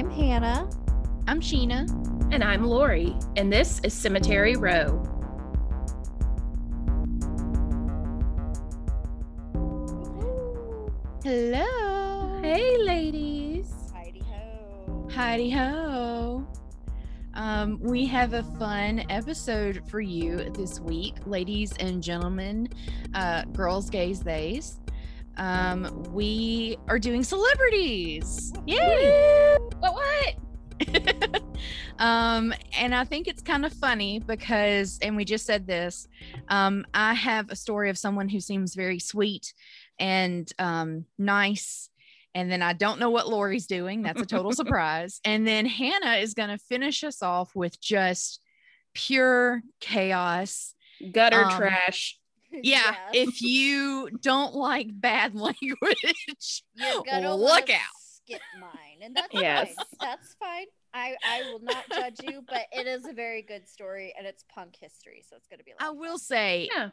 I'm Hannah. I'm Sheena. And I'm Lori. And this is Cemetery Row. Hello. Hey, ladies. Heidi ho. Heidi ho. Um, we have a fun episode for you this week, ladies and gentlemen, uh, girls, gays, theys. Um, we are doing celebrities. Yay! What? What? um, and I think it's kind of funny because, and we just said this, um, I have a story of someone who seems very sweet and um, nice. And then I don't know what Lori's doing. That's a total surprise. And then Hannah is going to finish us off with just pure chaos. Gutter Um, trash. Yeah. Yes. If you don't like bad language, You're gonna look out. Skip mine, and that's Yes. fine. That's fine. I I will not judge you, but it is a very good story, and it's punk history, so it's gonna be. A lot I will fun. say Yeah.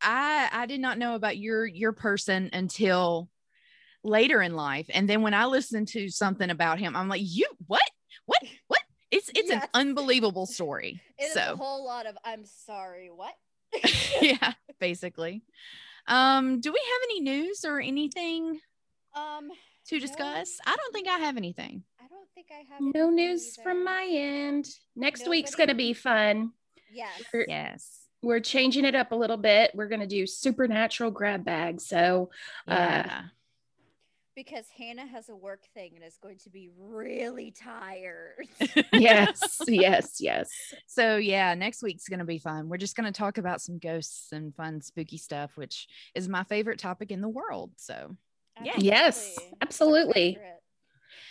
I I did not know about your your person until later in life. And then when I listened to something about him, I'm like, you what? What? What? It's it's Yes. an unbelievable story. It is a whole lot of. I'm sorry. What? yeah, basically. Um, do we have any news or anything um, to discuss? I don't think I have anything. I don't think I have. No anything news from my end. Next week's going to be fun. Yes. We're, Yes. we're changing it up a little bit. We're going to do supernatural grab bags. So, Uh, Because Hannah has a work thing and is going to be really tired. yes, yes, yes. so yeah, next week's gonna be fun. We're just gonna talk about some ghosts and fun spooky stuff, which is my favorite topic in the world. So Yeah. Yes, Absolutely.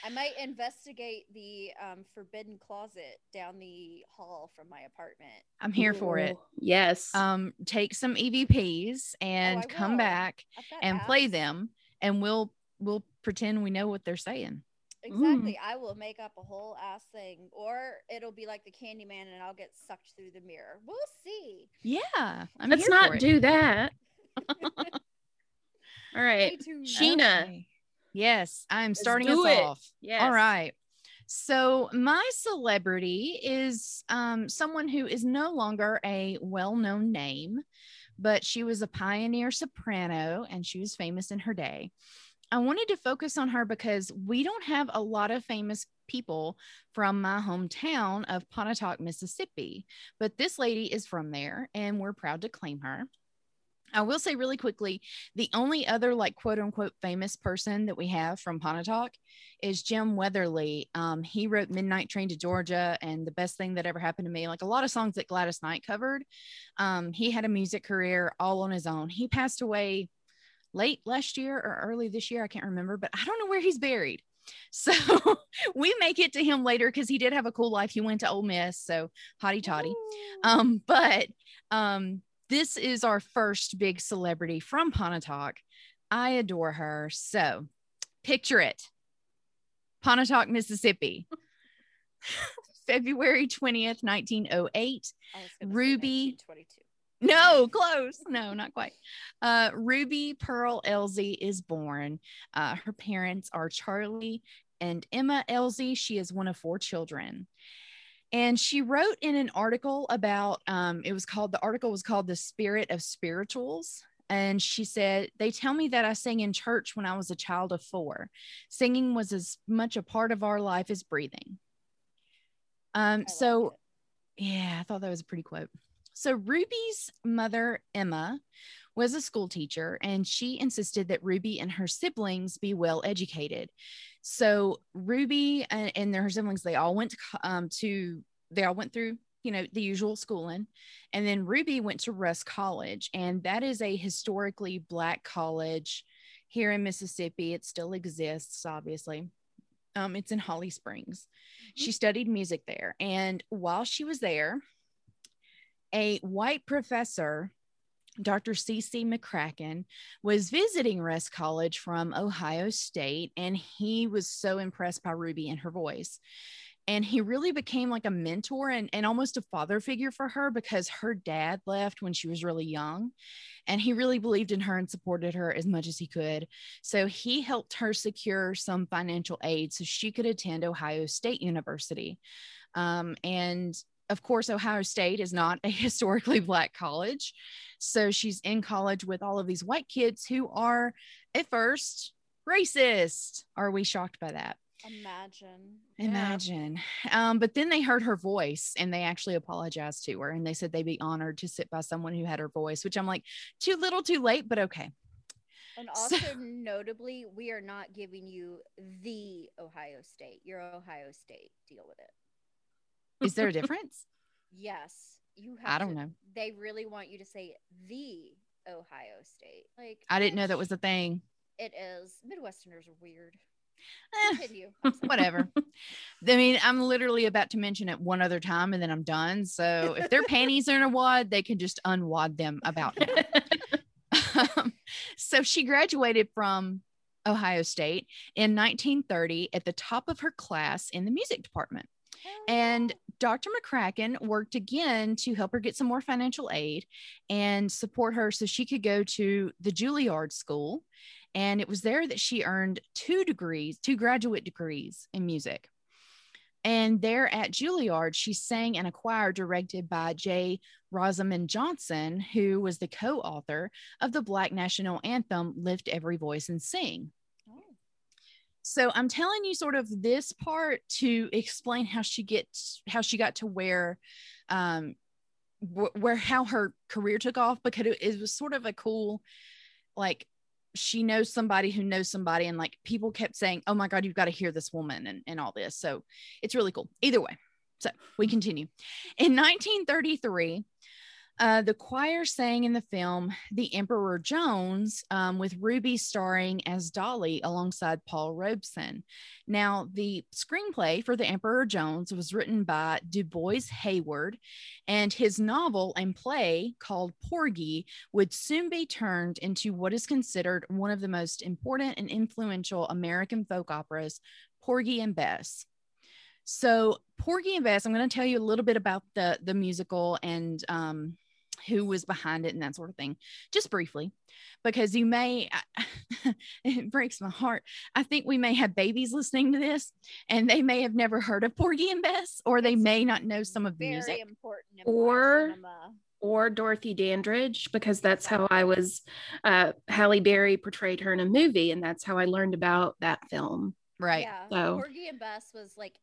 Absolutely. So favorite. I might investigate the um, forbidden closet down the hall from my apartment. I'm here for it. Yes. um take some evps and Oh, come will. back I've got and play them and we'll we'll pretend we know what they're saying Exactly. I will make up a whole ass thing, or it'll be like the Candyman, and I'll get sucked through the mirror. We'll see. yeah i'm Let's not do that. All right. Stay. Sheena. Okay. Yes i'm Let's starting us it. off Yes. all right so my celebrity is um, someone who is no longer a well-known name but she was a pioneer soprano and she was famous in her day I wanted to focus on her because we don't have a lot of famous people from my hometown of Pontotoc, Mississippi, but this lady is from there and we're proud to claim her. I will say really quickly the only other, like, quote unquote, famous person that we have from Pontotoc is Jim Weatherly. Um, he wrote Midnight Train to Georgia and The Best Thing That Ever Happened to Me, like a lot of songs that Gladys Knight covered. Um, he had a music career all on his own. He passed away late last year or early this year. I can't remember, but I don't know where he's buried. So we make it to him later because he did have a cool life. He went to Ole Miss, so hotty toddy. Um, but um, this is our first big celebrity from Pontotoc. I adore her. So picture it Pontotoc, Mississippi. February 20th, 1908. I was gonna say Ruby- 1922. No, close. No, not quite. Uh, Ruby Pearl Elzy is born. Uh, her parents are Charlie and Emma Elzy. She is one of four children. And she wrote in an article about, um, it was called, the article was called The Spirit of Spirituals. And she said, They tell me that I sang in church when I was a child of four. Singing was as much a part of our life as breathing. Um, so, it. yeah, I thought that was a pretty quote. So Ruby's mother, Emma, was a school teacher, and she insisted that Ruby and her siblings be well educated. So Ruby and, and her siblings, they all went to, um, to they all went through, you know, the usual schooling, and then Ruby went to Rust College, and that is a historically black college here in Mississippi. It still exists, obviously. Um, it's in Holly Springs. She studied music there, and while she was there, a white professor, Dr. C.C. McCracken, was visiting Rust College from Ohio State, and he was so impressed by Ruby and her voice. And he really became like a mentor and, and almost a father figure for her because her dad left when she was really young and he really believed in her and supported her as much as he could. So he helped her secure some financial aid so she could attend ohio state university. Um, and of course ohio state is not a historically black college so she's in college with all of these white kids who are at first racist. Are we shocked by that Imagine. Imagine. Um, but then they heard her voice and they actually apologized to her and they said they'd be honored to sit by someone who had her voice, which I'm like, too little, too late, but okay. And also, so, notably, we are not giving you the Ohio State. You're Ohio State. Deal with it. Is there a difference? yes. You have I don't to, know. They really want you to say the Ohio State. Like I didn't know that was a thing. It is. Midwesterners are weird. Eh, whatever. I mean, I'm literally about to mention it one other time and then I'm done. So if their panties are in a wad, they can just unwad them about um, so she graduated from Ohio State in 1930 at the top of her class in the music department. And Dr. McCracken worked again to help her get some more financial aid and support her so she could go to the Juilliard School and it was there that she earned two degrees, two graduate degrees in music. And there at Juilliard, she sang in a choir directed by J. Rosamond Johnson, who was the co author of the Black National Anthem, Lift Every Voice and Sing. So I'm telling you sort of this part to explain how she gets how she got to where um where how her career took off because it, it was sort of a cool like she knows somebody who knows somebody and like people kept saying oh my god you've got to hear this woman and, and all this. So it's really cool. Either way so we continue. In 1933 uh, the choir sang in the film The Emperor Jones um, with Ruby starring as Dolly alongside Paul Robeson. Now, the screenplay for The Emperor Jones was written by Du Bois Hayward, and his novel and play called Porgy would soon be turned into what is considered one of the most important and influential American folk operas, Porgy and Bess. So, Porgy and Bess, I'm going to tell you a little bit about the the musical and um, who was behind it and that sort of thing, just briefly, because you may, it breaks my heart. I think we may have babies listening to this and they may have never heard of Porgy and Bess, or they it's may not know some of the music. Important or, or Dorothy Dandridge, because that's how I was, uh, Halle Berry portrayed her in a movie, and that's how I learned about that film. Right. Yeah. So, Porgy and Bess was like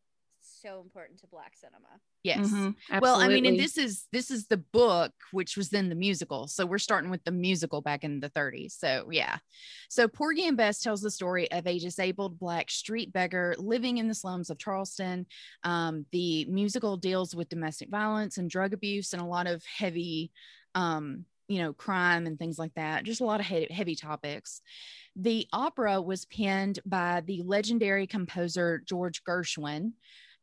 so important to black cinema. Yes. Mm-hmm, well, I mean, and this is this is the book, which was then the musical. So we're starting with the musical back in the 30s. So yeah. So Porgy and Bess tells the story of a disabled black street beggar living in the slums of Charleston. Um, the musical deals with domestic violence and drug abuse and a lot of heavy um, you know, crime and things like that. Just a lot of he- heavy topics. The opera was penned by the legendary composer George Gershwin,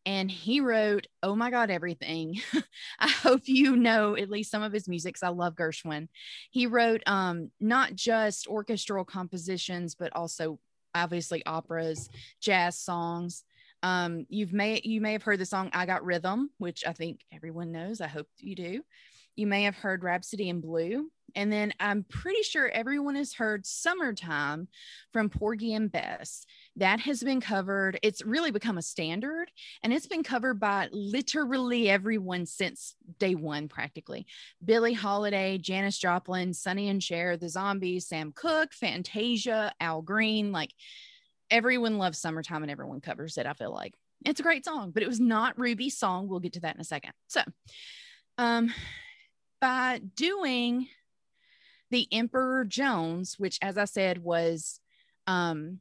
and he wrote oh my god everything. I hope you know at least some of his music because i love gershwin. He wrote um not just orchestral compositions but also obviously operas jazz songs. Um you've may you may have heard the song i got rhythm which i think everyone knows. I hope you do you may have heard Rhapsody in Blue. And then I'm pretty sure everyone has heard Summertime from Porgy and Bess. That has been covered. It's really become a standard and it's been covered by literally everyone since day one, practically. Billie Holiday, Janis Joplin, Sonny and Cher, The Zombies, Sam Cooke, Fantasia, Al Green. Like everyone loves Summertime and everyone covers it, I feel like. It's a great song, but it was not Ruby's song. We'll get to that in a second. So, um, by doing the Emperor Jones, which, as I said, was um,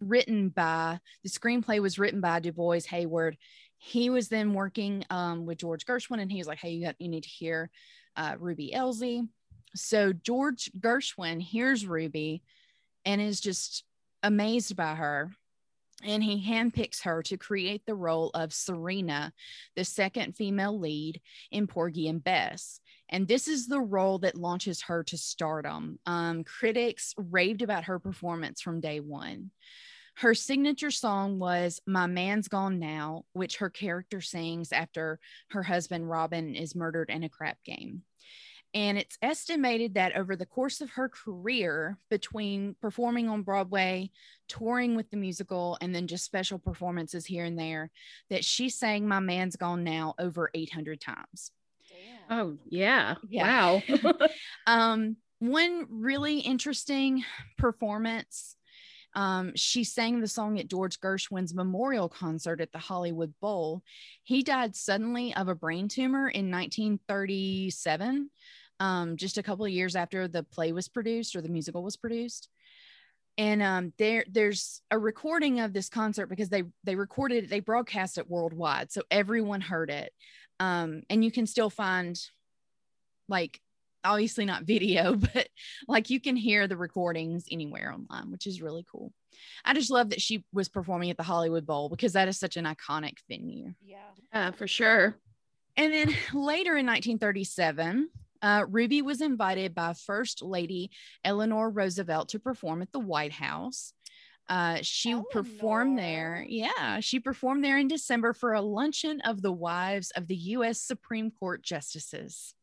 written by the screenplay was written by DuBose Heyward. He was then working um, with George Gershwin, and he was like, "Hey, you got you need to hear uh, Ruby Elzy." So George Gershwin hears Ruby and is just amazed by her and he handpicks her to create the role of Serena, the second female lead in Porgy and Bess. And this is the role that launches her to stardom. Um, critics raved about her performance from day one. Her signature song was My Man's Gone Now, which her character sings after her husband Robin is murdered in a crap game. And it's estimated that over the course of her career, between performing on Broadway, touring with the musical, and then just special performances here and there, that she sang My Man's Gone Now over 800 times. Damn. Oh, yeah. yeah. Wow. um, one really interesting performance um, she sang the song at George Gershwin's memorial concert at the Hollywood Bowl. He died suddenly of a brain tumor in 1937, um, just a couple of years after the play was produced or the musical was produced. And um, there, there's a recording of this concert because they they recorded it, they broadcast it worldwide, so everyone heard it. Um, and you can still find like obviously not video, but like you can hear the recordings anywhere online, which is really cool. I just love that she was performing at the Hollywood Bowl because that is such an iconic venue. Yeah. Uh, for sure. And then later in 1937, uh, Ruby was invited by First Lady Eleanor Roosevelt to perform at the White House. Uh, she Eleanor. performed there. Yeah, she performed there in December for a luncheon of the wives of the U.S. Supreme Court justices.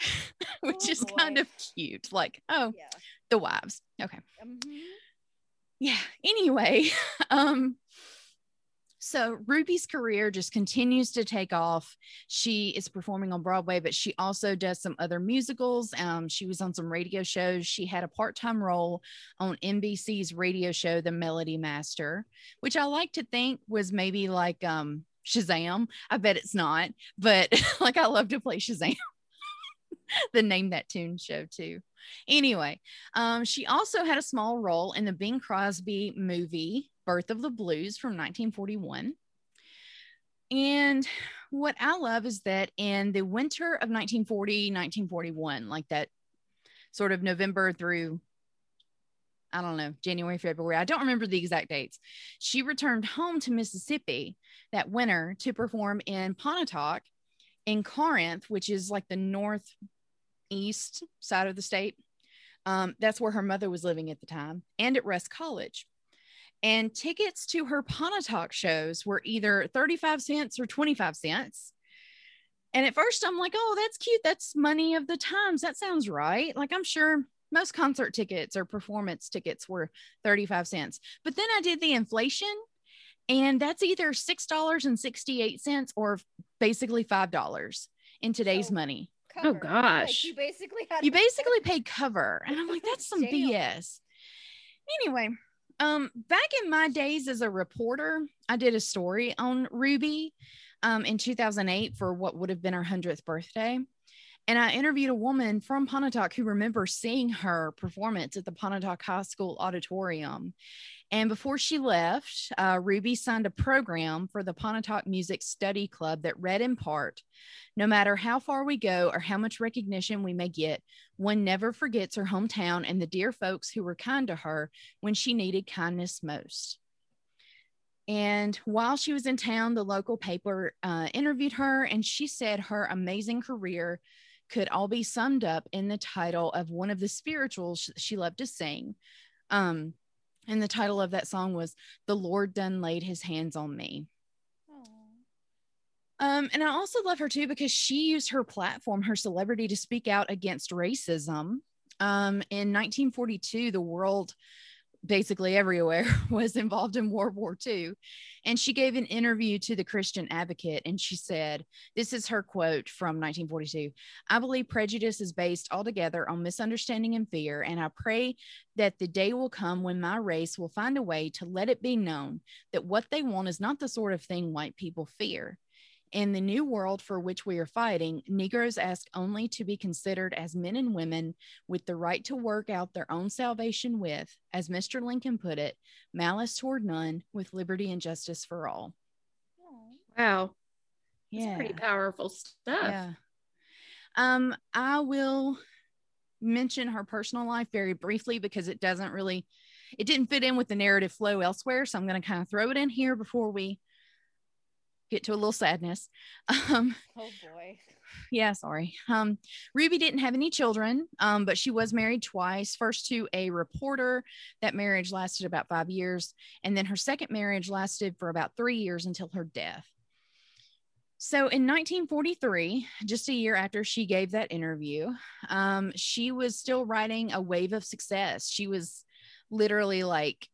which oh, is boy. kind of cute. Like, oh, yeah. the wives. Okay. Mm-hmm. Yeah. Anyway, um, so Ruby's career just continues to take off. She is performing on Broadway, but she also does some other musicals. Um, she was on some radio shows. She had a part-time role on NBC's radio show, The Melody Master, which I like to think was maybe like um Shazam. I bet it's not, but like I love to play Shazam. the name that tune show too. Anyway, um, she also had a small role in the Bing Crosby movie Birth of the Blues from 1941. And what I love is that in the winter of 1940, 1941, like that sort of November through, I don't know, January, February, I don't remember the exact dates, she returned home to Mississippi that winter to perform in Pontotoc in Corinth, which is like the northeast side of the state. Um, that's where her mother was living at the time, and at Rust College. And tickets to her Pontotoc shows were either 35 cents or 25 cents. And at first, I'm like, oh, that's cute. That's money of the times. That sounds right. Like, I'm sure most concert tickets or performance tickets were 35 cents. But then I did the inflation and that's either $6.68 or basically $5 in today's so, money. Cover. Oh gosh. Like you basically had You basically paid cover. And I'm like, that's some BS. Anyway, um, back in my days as a reporter, I did a story on Ruby um, in 2008 for what would have been her 100th birthday. And I interviewed a woman from Pontotoc who remembers seeing her performance at the Pontotoc High School auditorium. And before she left, uh, Ruby signed a program for the Pontotoc Music Study Club that read in part No matter how far we go or how much recognition we may get, one never forgets her hometown and the dear folks who were kind to her when she needed kindness most. And while she was in town, the local paper uh, interviewed her, and she said her amazing career could all be summed up in the title of one of the spirituals she loved to sing. Um, and the title of that song was The Lord Done Laid His Hands on Me. Um, and I also love her too because she used her platform, her celebrity, to speak out against racism. Um, in 1942, the world basically everywhere was involved in World War II. And she gave an interview to the Christian Advocate and she said, This is her quote from 1942 I believe prejudice is based altogether on misunderstanding and fear. And I pray that the day will come when my race will find a way to let it be known that what they want is not the sort of thing white people fear. In the new world for which we are fighting, Negroes ask only to be considered as men and women with the right to work out their own salvation with, as Mr. Lincoln put it, malice toward none, with liberty and justice for all. Wow. Yeah. Pretty powerful stuff. Yeah. Um, I will mention her personal life very briefly because it doesn't really it didn't fit in with the narrative flow elsewhere. So I'm going to kind of throw it in here before we get to a little sadness. Um, Oh boy. yeah, sorry. Um, Ruby didn't have any children, um, but she was married twice. First to a reporter. That marriage lasted about five years, and then her second marriage lasted for about three years until her death. So in 1943, just a year after she gave that interview, um, she was still riding a wave of success. She was literally like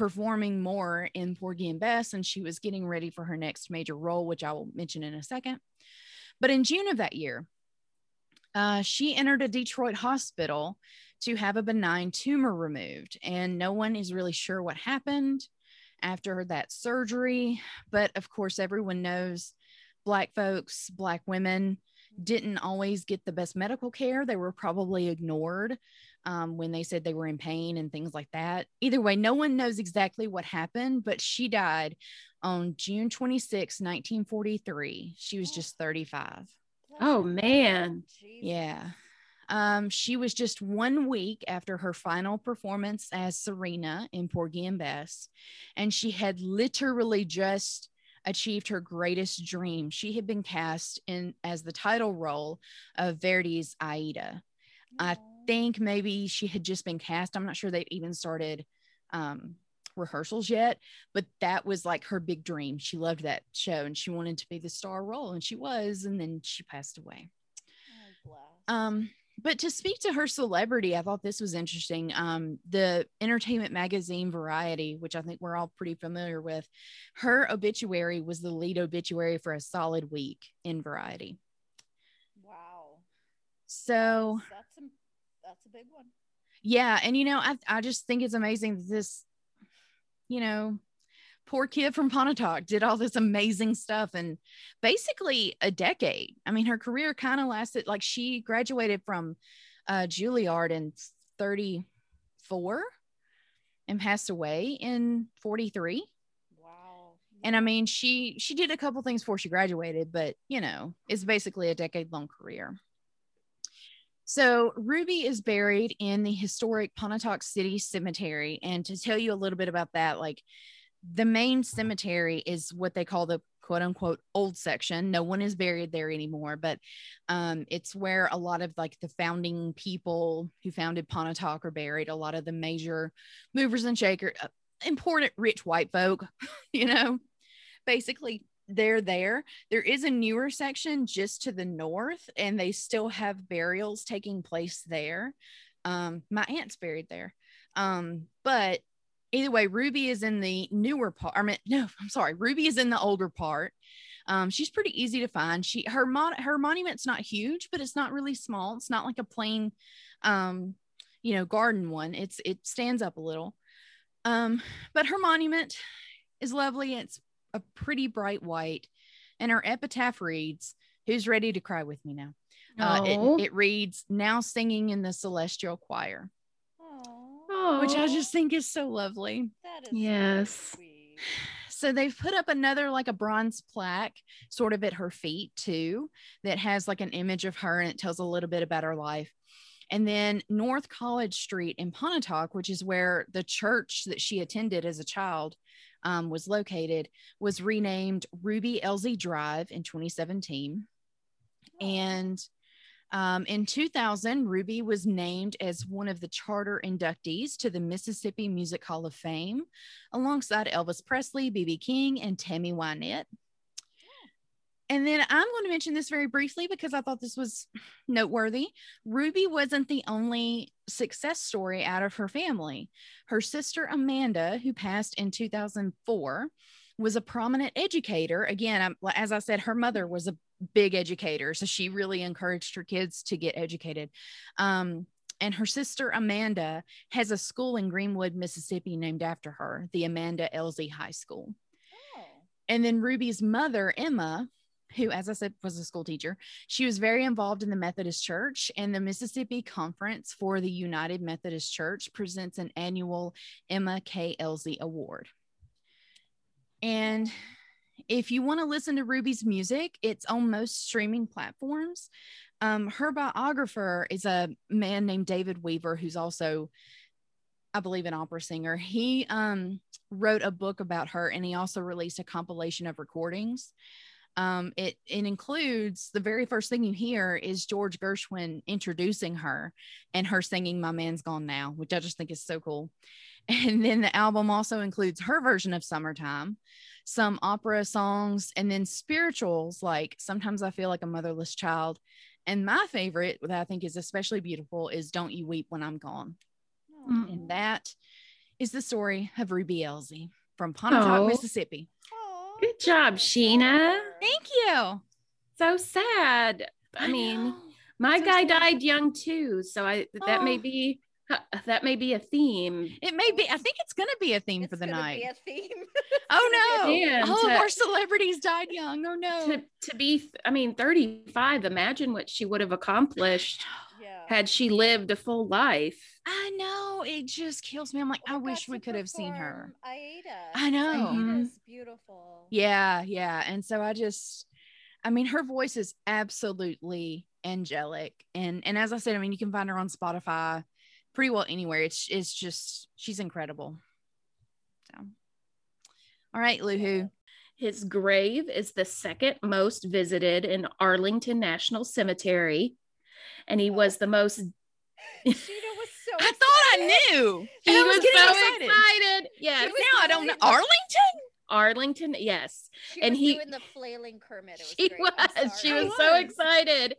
performing more in Porgy and Bess, and she was getting ready for her next major role, which I will mention in a second. But in June of that year, uh, she entered a Detroit hospital to have a benign tumor removed, and no one is really sure what happened after that surgery. But of course, everyone knows Black folks, Black women didn't always get the best medical care. They were probably ignored um, when they said they were in pain and things like that. Either way, no one knows exactly what happened, but she died on June 26, 1943. She was just 35. Oh man. Yeah. Um, she was just one week after her final performance as Serena in Porgy and Bess, and she had literally just achieved her greatest dream. She had been cast in as the title role of Verdi's Aida. I. think maybe she had just been cast. I'm not sure they'd even started um, rehearsals yet, but that was like her big dream. She loved that show and she wanted to be the star role, and she was, and then she passed away. Oh. Um, but to speak to her celebrity, I thought this was interesting. Um, the entertainment magazine Variety, which I think we're all pretty familiar with, her obituary was the lead obituary for a solid week in Variety. wow. So that's, that's that's a big one. yeah, and you know, I I just think it's amazing that this, you know, poor kid from Pontotoc did all this amazing stuff in basically a decade. I mean, her career kind of lasted like she graduated from uh, Juilliard in 34 and passed away in 43. Wow. And I mean, she she did a couple things before she graduated, but you know, it's basically a decade long career. So Ruby is buried in the historic Pontotoc City Cemetery, and to tell you a little bit about that, like the main cemetery is what they call the quote unquote old section. No one is buried there anymore, but um, it's where a lot of like the founding people who founded Pontotoc are buried. A lot of the major movers and shakers, uh, important rich white folk, you know, basically they're there. There is a newer section just to the north, and they still have burials taking place there. Um, my aunt's buried there. Um, but either way, Ruby is in the newer part. I mean, no, I'm sorry, Ruby is in the older part. Um, she's pretty easy to find. She her mon- her monument's not huge, but it's not really small. It's not like a plain, um, you know, garden one. It's it stands up a little. Um, but her monument is lovely. It's a pretty bright white, and her epitaph reads, "Who's ready to cry with me now?" Uh, it, it reads, "Now singing in the celestial choir," Aw, which I just think is so lovely. that is Yes. sweet. So they've put up another like a bronze plaque sort of at her feet too that has like an image of her and it tells a little bit about her life. And then North College Street in Pontotoc, which is where the church that she attended as a child um, was located, was renamed Ruby Elzy Drive in 2017. And um, in 2000, Ruby was named as one of the charter inductees to the Mississippi Music Hall of Fame, alongside Elvis Presley, B.B. King, and Tammy Wynette. And then I'm going to mention this very briefly because I thought this was noteworthy. Ruby wasn't the only success story out of her family. Her sister Amanda, who passed in 2004, was a prominent educator. Again, as I said, her mother was a big educator, so she really encouraged her kids to get educated. Um, and her sister Amanda has a school in Greenwood, Mississippi, named after her, the Amanda Elzy High School. Oh. And then Ruby's mother, Emma, who, as I said, was a school teacher, she was very involved in the Methodist Church, and the Mississippi Conference for the United Methodist Church presents an annual Emma K. Elzy Award. And if you want to listen to Ruby's music, it's on most streaming platforms. Um, her biographer is a man named David Weaver, who's also I believe, an opera singer. He um, wrote a book about her and he also released a compilation of recordings. Um, it, it includes the very first thing you hear is George Gershwin introducing her and her singing My Man's Gone Now, which I just think is so cool. And then the album also includes her version of Summertime, some opera songs, and then spirituals like Sometimes I Feel Like a Motherless Child. And my favorite, that I think is especially beautiful, is Don't You Weep When I'm Gone. Mm. And that is the story of Ruby Elzy from Pontotoc, Oh. Mississippi. Aw, Good job, Sheena. Thank you. So sad. I mean, my So guy sad. died young too, so I that may Oh. be uh, that may be a theme. It may be. I think it's going to be a theme It's for the night. Be a theme. Oh no! Man, All of our celebrities died young. Oh no! To to be, I mean, thirty five. Imagine what she would have accomplished yeah. had she lived a full life. I know it just kills me. I'm like, I wish we could have seen her. perform Aida. I know. Mm-hmm. Aida's beautiful. Yeah, yeah. And so I just, I mean, her voice is absolutely angelic, and and as I said, I mean, you can find her on Spotify, pretty well anywhere. It's it's just she's incredible. So, all right, Luhu. His grave is the second most visited in Arlington National Cemetery, and he was the most. Sheena was so. I thought I knew. He And I was, getting so excited. excited. Yes, was Now I don't know. Arlington? Arlington. Yes, She and was he- doing the flailing Kermit. It was she great. was. She sorry. was so excited.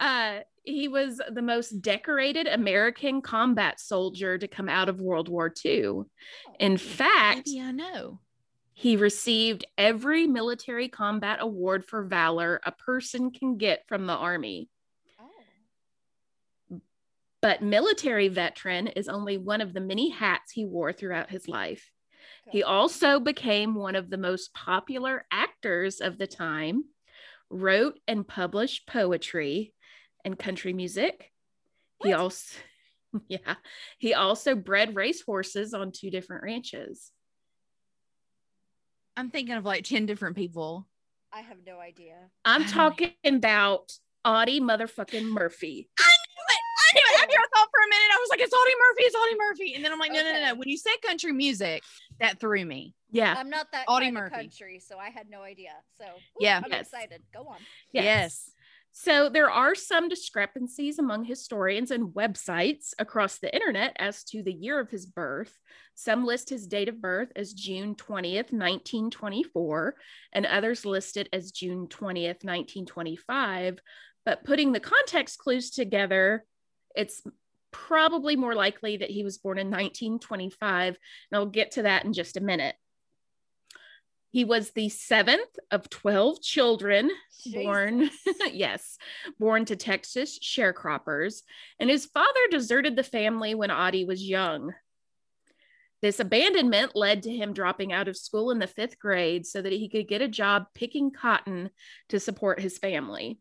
Uh, he was the most decorated American combat soldier to come out of World War II. Oh. In fact, Maybe I know. he received every military combat award for valor a person can get from the Army. But military veteran is only one of the many hats he wore throughout his life. He also became one of the most popular actors of the time, wrote and published poetry and country music. He also yeah, he also bred racehorses on two different ranches. I'm thinking of like 10 different people. I have no idea. I'm talking about Audie motherfucking Murphy. I knew it. I knew it. After I thought for a minute, I was like, it's Audie Murphy. It's Audie Murphy. And then I'm like, no, no, no, no. When you said country music, that threw me. Yeah. I'm not that Audie kind Murphy. of country, so I had no idea. So ooh, Yeah. I'm Yes. excited. Go on. Yes. So there are some discrepancies among historians and websites across the internet as to the year of his birth. Some list his date of birth as June 20th, 1924, and others list it as June 20th, 1925. But putting the context clues together, it's probably more likely that he was born in 1925. And I'll get to that in just a minute. He was the seventh of 12 children born yes born to texas sharecroppers and his father deserted the family when audie was young this abandonment led to him dropping out of school in the fifth grade so that he could get a job picking cotton to support his family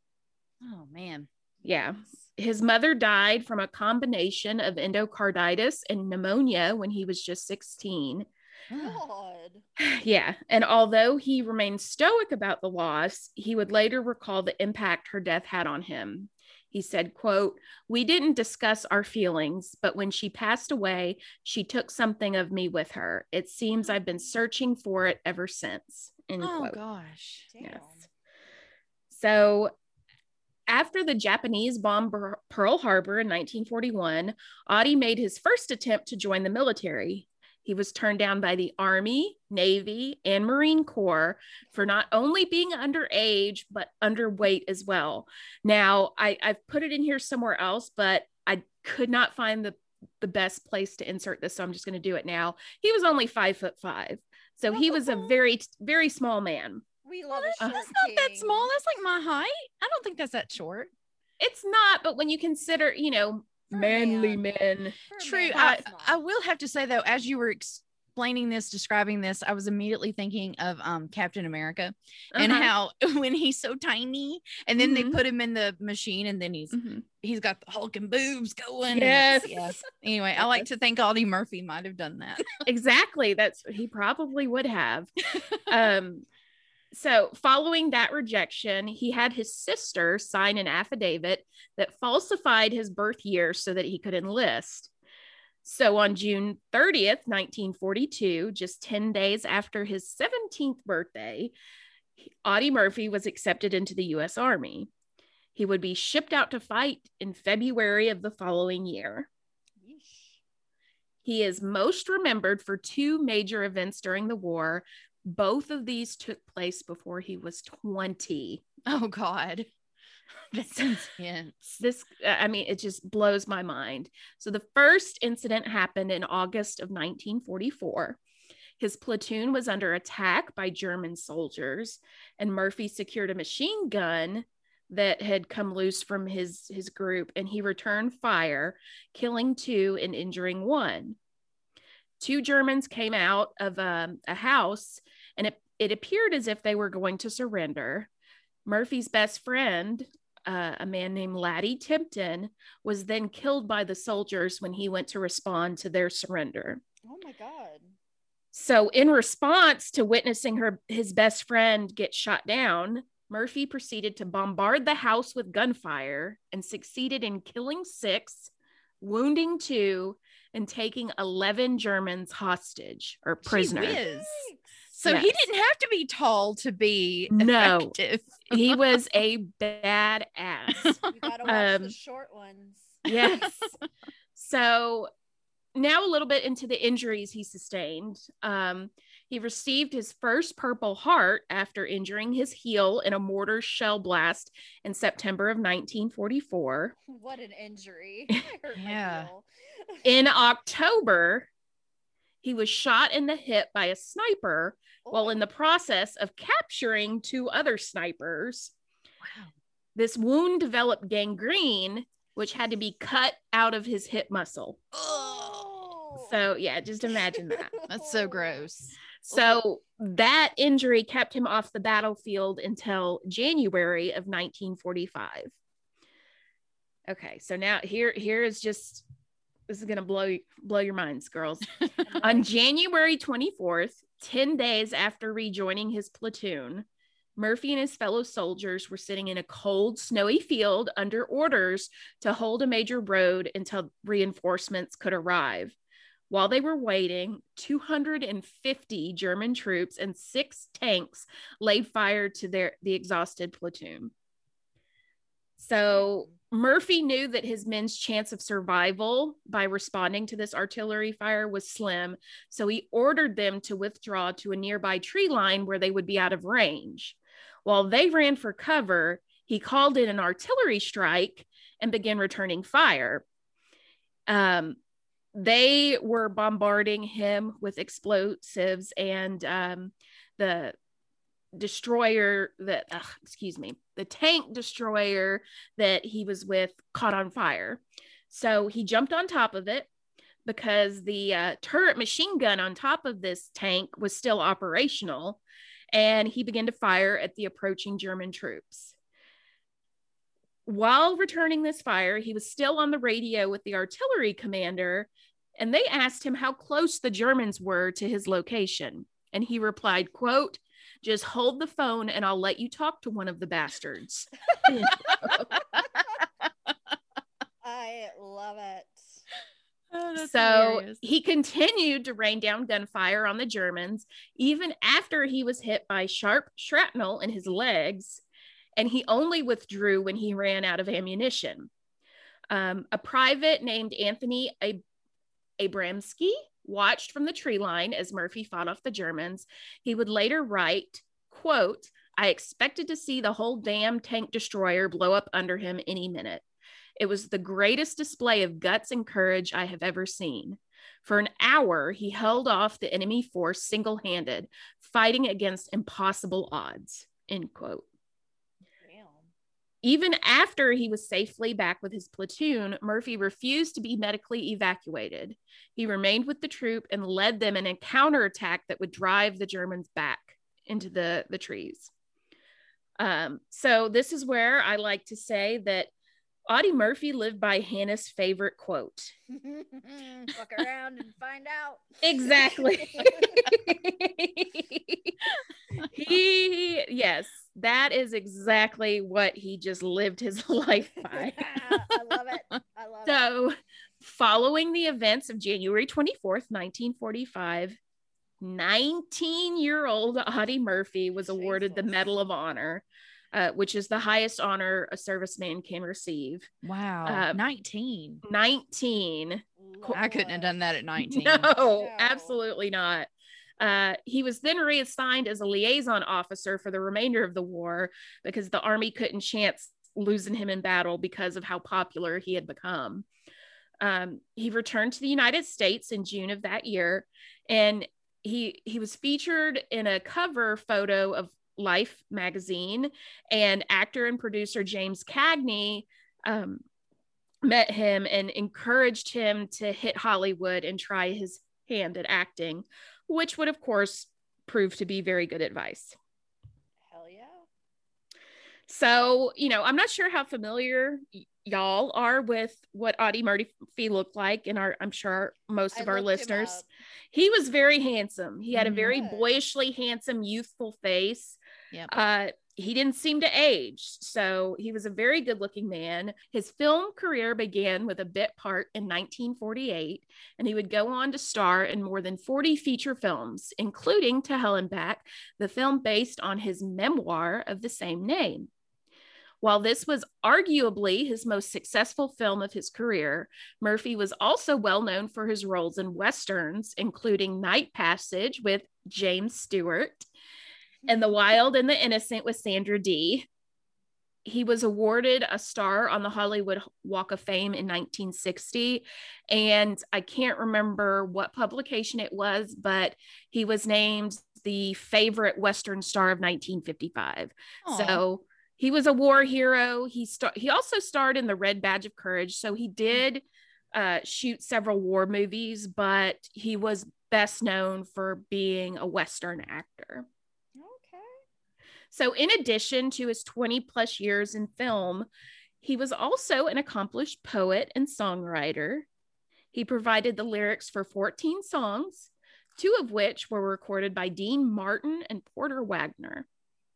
Oh, man. yeah his mother died from a combination of endocarditis and pneumonia when he was just 16 God. yeah. And although he remained stoic about the loss, he would later recall the impact her death had on him. He said, quote, We didn't discuss our feelings, but when she passed away, she took something of me with her. It seems I've been searching for it ever since. End Oh, quote. gosh. Damn. Yes. So after the Japanese bombed Pearl Harbor in 1941, Audie made his first attempt to join the military. He was turned down by the Army, Navy, and Marine Corps for not only being underage, but underweight as well. Now, I, I've put it in here somewhere else, but I could not find the, the best place to insert this. So I'm just going to do it now. He was only five foot five. So he was a very, very small man. We love Well, that's, not that small. That's like my height. I don't think that's that short. It's not, but when you consider, you know, For manly man. men. For True. man, I. I will have to say though, as you were explaining this, describing this, I was immediately thinking of um Captain America and Uh-huh. how when he's so tiny, and then they Mhm. put him in the machine, and then he's Mhm. he's got the Hulk and boobs going. and Yes. yes. Anyway, I like to think Audie Murphy might have done that. exactly. That's he probably would have. um, so following that rejection, he had his sister sign an affidavit that falsified his birth year so that he could enlist. So on June 30th, 1942, just 10 days after his 17th birthday, Audie Murphy was accepted into the US Army. He would be shipped out to fight in February of the following year. He is most remembered for two major events during the war. Both of these took place before he was 20. Oh, God. That's intense. This, I mean, it just blows my mind. So, the first incident happened in August of 1944. His platoon was under attack by German soldiers, and Murphy secured a machine gun that had come loose from his his group and he returned fire killing two and injuring one two germans came out of um, a house and it, it appeared as if they were going to surrender. Murphy's best friend uh, a man named Lattie Tipton was then killed by the soldiers when he went to respond to their surrender. Oh my god. So in response to witnessing her his best friend get shot down Murphy proceeded to bombard the house with gunfire and succeeded in killing six, wounding two, and taking 11 Germans hostage or prisoner. So yes. he didn't have to be tall to be no. he was a bad ass. You gotta watch um, the short ones. yes. So now a little bit into the injuries he sustained. Um, he received his first Purple Heart after injuring his heel in a mortar shell blast in September of 1944. What an injury. yeah. in October, he was shot in the hip by a sniper oh. while in the oh. process of capturing two other snipers. Wow. This wound developed gangrene, which had to be cut out of his hip muscle. Oh. So, yeah, just imagine that. That's so gross. So that injury kept him off the battlefield until January of 1945. Okay, so now here here is just this is gonna blow blow your minds, girls. On January 24th, 10 days after rejoining his platoon, Murphy and his fellow soldiers were sitting in a cold, snowy field under orders to hold a major road until reinforcements could arrive. While they were waiting, 250 German troops and six tanks laid fire to their the exhausted platoon. So Murphy knew that his men's chance of survival by responding to this artillery fire was slim, so he ordered them to withdraw to a nearby tree line where they would be out of range. While they ran for cover, he called in an artillery strike and began returning fire. Um, they were bombarding him with explosives and um, the destroyer that uh, excuse me the tank destroyer that he was with caught on fire. So he jumped on top of it because the uh, turret machine gun on top of this tank was still operational and he began to fire at the approaching german troops while returning this fire, he was still on the radio with the artillery commander, and they asked him how close the Germans were to his location. And he replied, quote, just hold the phone and I'll let you talk to one of the bastards. I love it. Oh, so hilarious. he continued to rain down gunfire on the Germans, even after he was hit by sharp shrapnel in his legs and he only withdrew when he ran out of ammunition. Um, a private named Anthony Ab- Abramski watched from the tree line as Murphy fought off the Germans. He would later write, quote, I expected to see the whole damn tank destroyer blow up under him any minute. It was the greatest display of guts and courage I have ever seen. For an hour, he held off the enemy force single handed, fighting against impossible odds. End quote. Even after he was safely back with his platoon, Murphy refused to be medically evacuated. He remained with the troop and led them in a counterattack that would drive the Germans back into the, the trees. Um, so, this is where I like to say that Audie Murphy lived by Hannah's favorite quote. Fuck around and find out. Exactly. he, yes, that is exactly what he just lived his life by. I love it. I love so, it. following the events of January 24th, 1945, 19 year old Audie Murphy was awarded the Medal of Honor, uh, which is the highest honor a serviceman can receive. Wow. Um, 19. 19. I couldn't have done that at 19. No, No. absolutely not. Uh, he was then reassigned as a liaison officer for the remainder of the war because the army couldn't chance losing him in battle because of how popular he had become. Um, he returned to the United States in June of that year, and he he was featured in a cover photo of Life magazine, and actor and producer James Cagney um, met him and encouraged him to hit Hollywood and try his hand at acting, which would, of course, prove to be very good advice. Hell yeah. So, you know, I'm not sure how familiar y- y'all are with what Audie Murphy looked like, and our, I'm sure most I of our listeners. He was very handsome. He had a very boyishly handsome, youthful face. Yep. Uh, he didn't seem to age, so he was a very good looking man. His film career began with a bit part in 1948, and he would go on to star in more than 40 feature films, including To Hell and Back, the film based on his memoir of the same name. While this was arguably his most successful film of his career, Murphy was also well known for his roles in westerns, including Night Passage with James Stewart and The Wild and the Innocent with Sandra Dee. He was awarded a star on the Hollywood Walk of Fame in 1960. And I can't remember what publication it was, but he was named the favorite Western star of 1955. Aw. So he was a war hero. He star- he also starred in the Red Badge of Courage. So he did uh, shoot several war movies, but he was best known for being a Western actor. So, in addition to his 20 plus years in film, he was also an accomplished poet and songwriter. He provided the lyrics for 14 songs, two of which were recorded by Dean Martin and Porter Wagoner.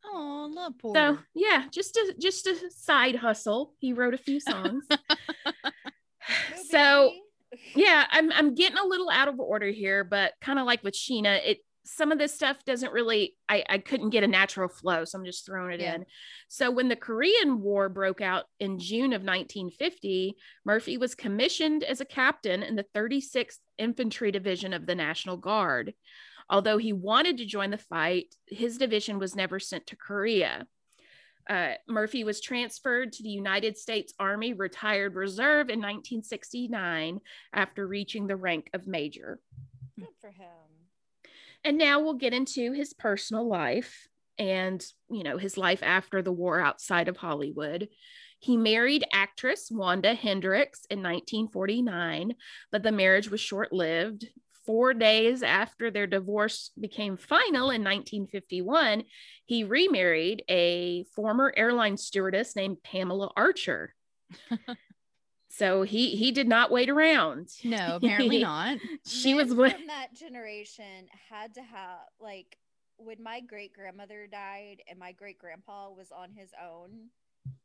Oh, love So, Porter. yeah, just a just a side hustle. He wrote a few songs. So, yeah i'm i'm getting a little out of order here but kind of like with sheena it some of this stuff doesn't really I, I couldn't get a natural flow so i'm just throwing it Yeah. in so when the korean war broke out in june of 1950 murphy was commissioned as a captain in the 36th infantry division of the national guard although he wanted to join the fight his division was never sent to korea uh, Murphy was transferred to the United States Army Retired Reserve in 1969 after reaching the rank of major. Good for him. And now we'll get into his personal life and, you know, his life after the war outside of Hollywood. He married actress Wanda Hendrix in 1949, but the marriage was short lived. Four days after their divorce became final in 1951, he remarried a former airline stewardess named Pamela Archer. so he he did not wait around. No, apparently not. She Men was one. from that generation had to have like when my great grandmother died and my great grandpa was on his own.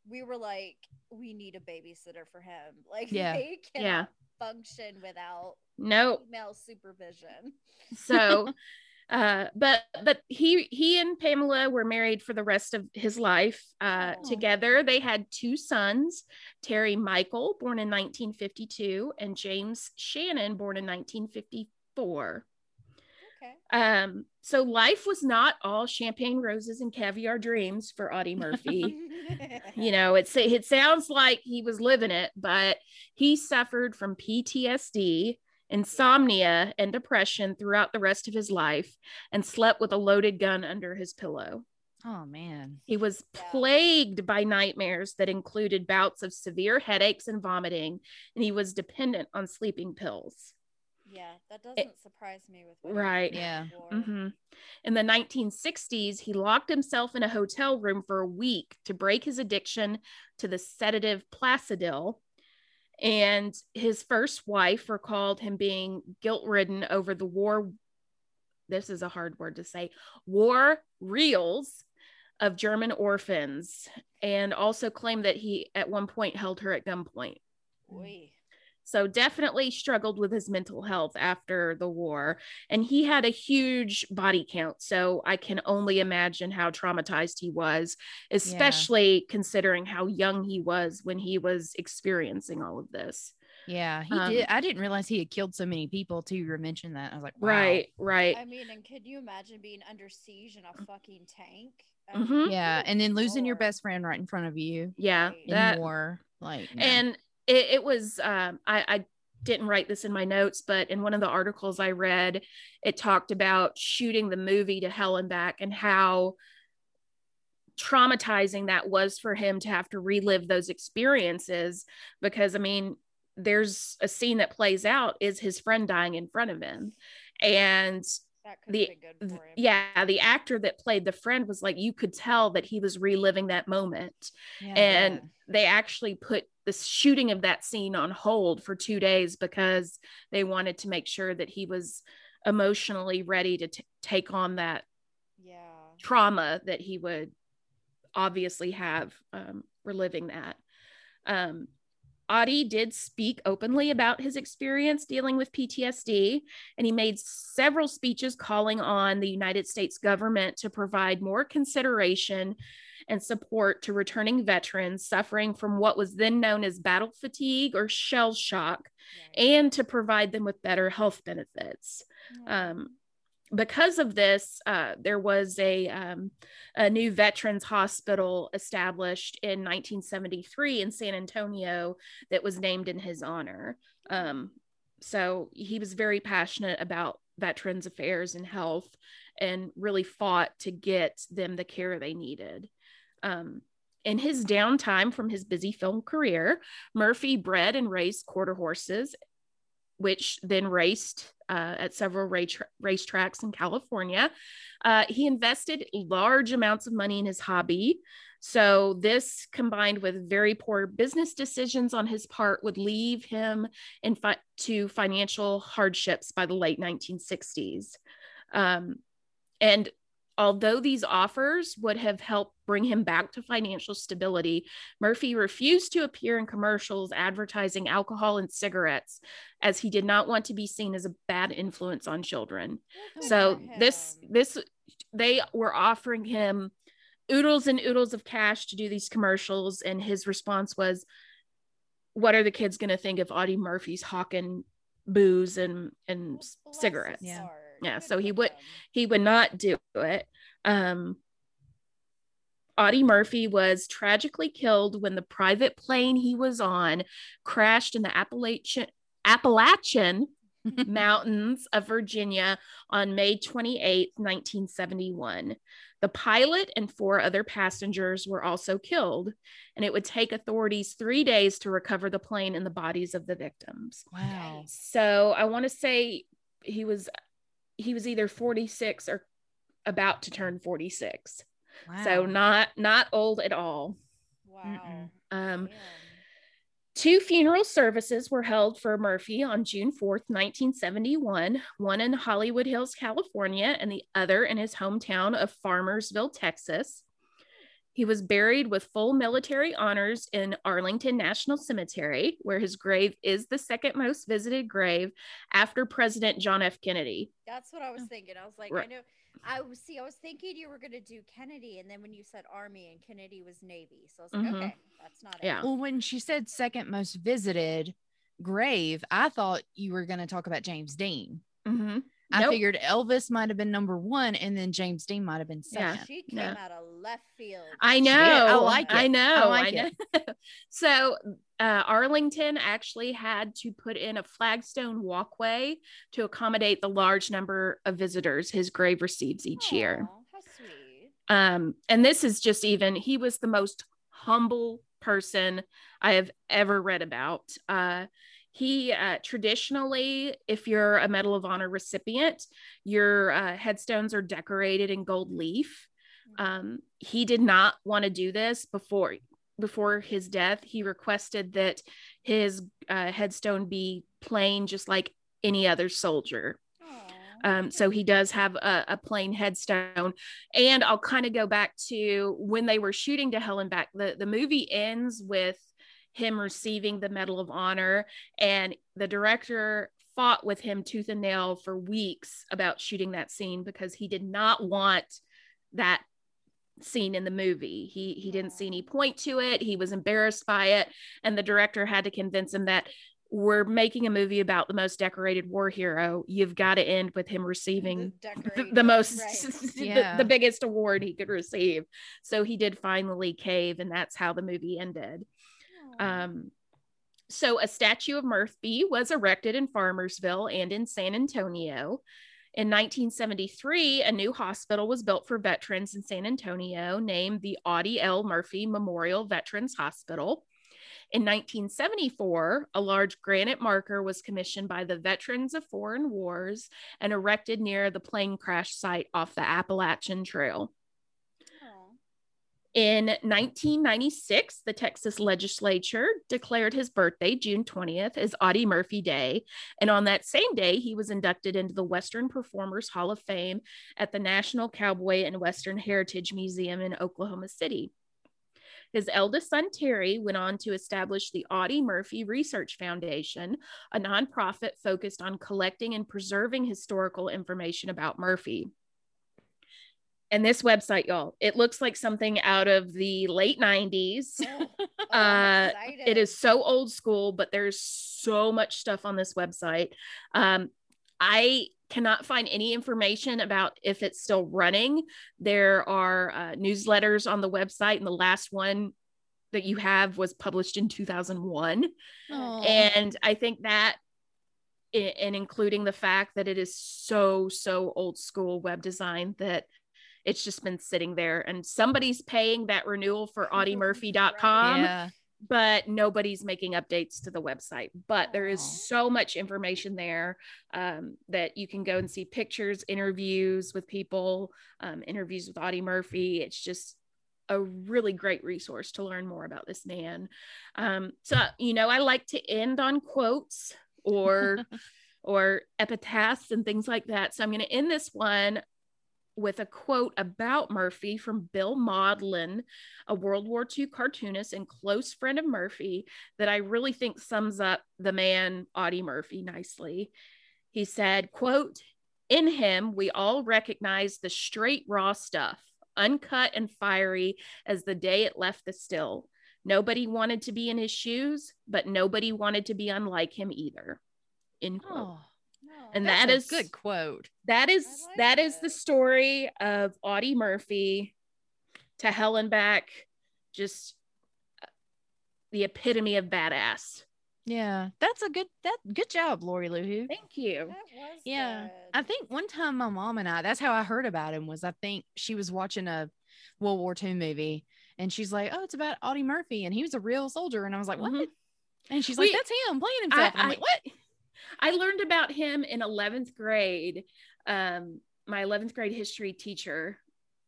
We were like, we need a babysitter for him. Like, Yeah. they cannot Yeah. function without No, female supervision. so uh but but he he and pamela were married for the rest of his life uh Aw. together they had two sons terry michael born in 1952 and james shannon born in 1954 Okay. um so life was not all champagne roses and caviar dreams for audie murphy you know it's it sounds like he was living it but he suffered from ptsd insomnia and depression throughout the rest of his life and slept with a loaded gun under his pillow Oh man. he was Yeah. plagued by nightmares that included bouts of severe headaches and vomiting and he was dependent on sleeping pills Yeah, that doesn't surprise me with what Right. Yeah. before. hmm In the 1960s, he locked himself in a hotel room for a week to break his addiction to the sedative Placidyl. And his first wife recalled him being guilt ridden over the war. This is a hard word to say war reels of German orphans, and also claimed that he at one point held her at gunpoint. Oy. So definitely struggled with his mental health after the war. And he had a huge body count. So I can only imagine how traumatized he was, especially yeah. considering how young he was when he was experiencing all of this. Yeah, he um, did. I didn't realize he had killed so many people too. You mentioned that. I was like, wow. right, right. I mean, and could you imagine being under siege in a fucking tank? Mm-hmm. Yeah, and then losing your best friend right in front of you. Yeah, that war. Like, no. and it, it was. Um, I, I didn't write this in my notes, but in one of the articles I read, it talked about shooting the movie to hell and back and how traumatizing that was for him to have to relive those experiences because i mean there's a scene that plays out is his friend dying in front of him and the yeah the actor that played the friend was like you could tell that he was reliving that moment yeah, and yeah. they actually put the shooting of that scene on hold for two days because they wanted to make sure that he was emotionally ready to t- take on that yeah. trauma that he would obviously have um, reliving that. Um, Audie did speak openly about his experience dealing with PTSD, and he made several speeches calling on the United States government to provide more consideration and support to returning veterans suffering from what was then known as battle fatigue or shell shock, right. and to provide them with better health benefits. Um, because of this, uh, there was a, um, a new veterans hospital established in 1973 in San Antonio that was named in his honor. Um, so he was very passionate about veterans affairs and health and really fought to get them the care they needed. Um, in his downtime from his busy film career, Murphy bred and raised quarter horses, which then raced uh, at several race racetracks in California. Uh, he invested large amounts of money in his hobby. So, this combined with very poor business decisions on his part would leave him in fi- to financial hardships by the late 1960s. Um, and Although these offers would have helped bring him back to financial stability, Murphy refused to appear in commercials advertising alcohol and cigarettes as he did not want to be seen as a bad influence on children. so this this they were offering him oodles and oodles of cash to do these commercials and his response was what are the kids going to think if Audie Murphy's hawking booze and and cigarettes? Yeah yeah so he would he would not do it um Audie Murphy was tragically killed when the private plane he was on crashed in the Appalachian Appalachian Mountains of Virginia on May 28, 1971. The pilot and four other passengers were also killed, and it would take authorities three days to recover the plane and the bodies of the victims. Wow. So I want to say he was he was either 46 or about to turn 46. Wow. So not not old at all. Wow. Um Two funeral services were held for Murphy on June 4th, 1971, one in Hollywood Hills, California, and the other in his hometown of Farmersville, Texas. He was buried with full military honors in Arlington National Cemetery, where his grave is the second most visited grave after President John F. Kennedy. That's what I was thinking. I was like, right. I know. I was see. I was thinking you were going to do Kennedy, and then when you said Army and Kennedy was Navy, so I was like, mm-hmm. okay, that's not. Yeah. It. Well, when she said second most visited grave, I thought you were going to talk about James Dean. Mm-hmm. I nope. figured Elvis might have been number one, and then James Dean might have been second. Yeah, she came yeah. out of left field. I know. I like it. I know. I like I it. so uh, Arlington actually had to put in a flagstone walkway to accommodate the large number of visitors his grave receives each Aww, year. How sweet. Um, and this is just even. He was the most humble person I have ever read about. Uh, he uh, traditionally, if you're a Medal of Honor recipient, your uh, headstones are decorated in gold leaf. Um, he did not want to do this before before his death. He requested that his uh, headstone be plain, just like any other soldier. Um, so he does have a, a plain headstone. And I'll kind of go back to when they were shooting to Hell and Back. The, the movie ends with him receiving the Medal of Honor. And the director fought with him tooth and nail for weeks about shooting that scene because he did not want that scene in the movie. He he didn't see any point to it. He was embarrassed by it and the director had to convince him that we're making a movie about the most decorated war hero. You've got to end with him receiving the, the, most, right. yeah. the, the, biggest award he could receive. So he did finally cave, and that's how the movie ended. Um, so a statue of Murphy was erected in Farmersville and in San Antonio. In 1973, a new hospital was built for veterans in San Antonio named the Audie L. Murphy Memorial Veterans Hospital. In 1974, a large granite marker was commissioned by the Veterans of Foreign Wars and erected near the plane crash site off the Appalachian Trail. In 1996, the Texas legislature declared his birthday, June 20th, as Audie Murphy Day. And on that same day, he was inducted into the Western Performers Hall of Fame at the National Cowboy and Western Heritage Museum in Oklahoma City. His eldest son, Terry, went on to establish the Audie Murphy Research Foundation, a nonprofit focused on collecting and preserving historical information about Murphy. And this website, y'all, it looks like something out of the late 90s. Oh, uh, it is so old school, but there's so much stuff on this website. Um, I cannot find any information about if it's still running. There are uh, newsletters on the website, and the last one that you have was published in 2001. Aww. And I think that, and including the fact that it is so, so old school web design that it's just been sitting there and somebody's paying that renewal for audiemurphy.com. Yeah but nobody's making updates to the website. But there is so much information there um, that you can go and see pictures, interviews with people, um, interviews with Audie Murphy. It's just a really great resource to learn more about this man. Um, so, you know, I like to end on quotes or or epitaphs and things like that. So I'm going to end this one with a quote about Murphy from Bill Mauldin, a World War II cartoonist and close friend of Murphy, that I really think sums up the man Audie Murphy nicely. He said, quote, in him, we all recognize the straight raw stuff, uncut and fiery as the day it left the still. Nobody wanted to be in his shoes, but nobody wanted to be unlike him either. End quote. Oh and That's that is good quote. That is like that it. is the story of Audie Murphy to Hell and Back, just uh, the epitome of badass. Yeah, that's a good that good job, Lori Luhu. Thank you. yeah, good. I think one time my mom and I, that's how I heard about him. Was I think she was watching a World War II movie, and she's like, "Oh, it's about Audie Murphy, and he was a real soldier," and I was like, "What?" Mm-hmm. And she's like, "That's him playing himself." I, am like, "What?" I learned about him in 11th grade. Um, my 11th grade history teacher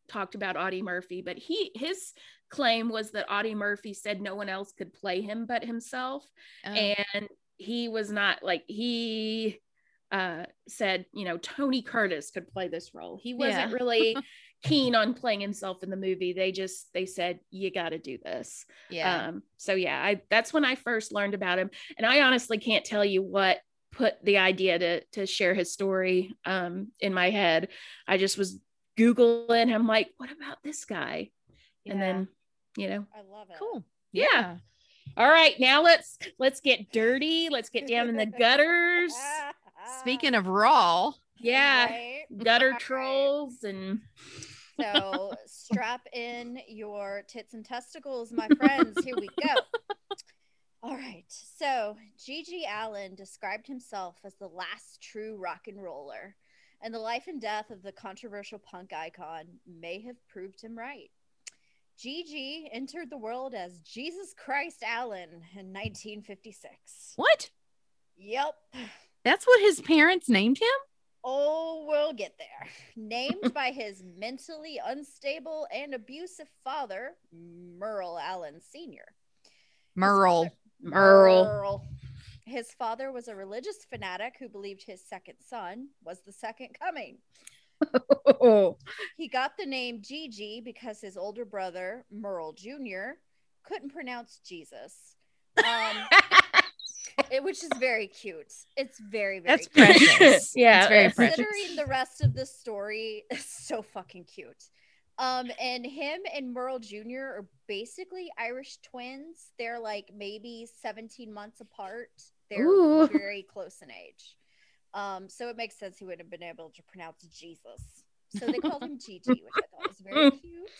talked about Audie Murphy, but he his claim was that Audie Murphy said no one else could play him but himself, oh. and he was not like he uh, said you know Tony Curtis could play this role. He wasn't yeah. really keen on playing himself in the movie. They just they said you got to do this. Yeah. Um, so yeah, I that's when I first learned about him, and I honestly can't tell you what put the idea to to share his story um, in my head. I just was googling. I'm like, what about this guy? Yeah. And then, you know, I love it. Cool. Yeah. yeah. All right, now let's let's get dirty. Let's get down in the gutters. Speaking of raw, yeah, right. gutter trolls and. So strap in your tits and testicles, my friends. Here we go. All right. So GG Allin described himself as the last true rock and roller, and the life and death of the controversial punk icon may have proved him right. GG entered the world as Jesus Christ Allin in 1956. What? Yep. That's what his parents named him? Oh, we'll get there. Named by his mentally unstable and abusive father, Merle Allin Sr. Merle. Merle. His father was a religious fanatic who believed his second son was the second coming. he got the name Gigi because his older brother, Merle Jr., couldn't pronounce Jesus. Um, it, which is very cute. It's very very That's cute. precious. Yeah, it's very it's- precious. Considering the rest of the story is so fucking cute. Um, and him and Merle Jr. are basically Irish twins. They're like maybe 17 months apart. They're Ooh. very close in age. Um, so it makes sense he wouldn't have been able to pronounce Jesus. So they called him Gigi, which I thought was very cute.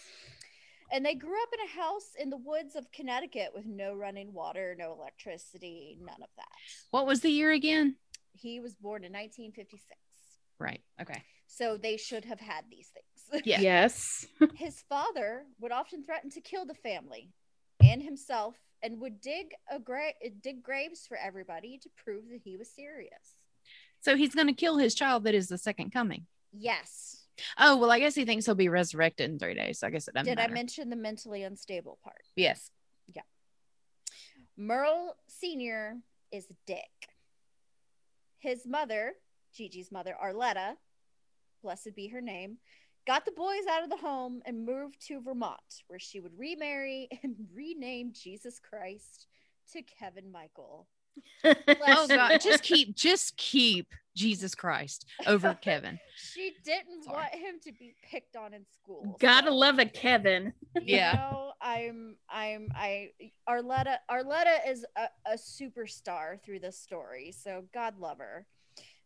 And they grew up in a house in the woods of Connecticut with no running water, no electricity, none of that. What was the year again? He was born in 1956. Right. Okay. So they should have had these things. Yeah. Yes. His father would often threaten to kill the family and himself and would dig a gra- dig graves for everybody to prove that he was serious. So he's going to kill his child that is the second coming. Yes. Oh, well, I guess he thinks he'll be resurrected in three days. So I guess it doesn't Did I mention the mentally unstable part? yes. Yeah. Merle Sr. is a dick. His mother, Gigi's mother, Arletta, blessed be her name, got the boys out of the home and moved to Vermont, where she would remarry and rename Jesus Christ to Kevin Michael. Oh God, just keep, just keep Jesus Christ over Kevin. She didn't Sorry. want him to be picked on in school. Gotta so, love a Kevin. You Yeah. know, I'm, I'm, I, Arletta, Arletta is a, a superstar through this story. So God love her.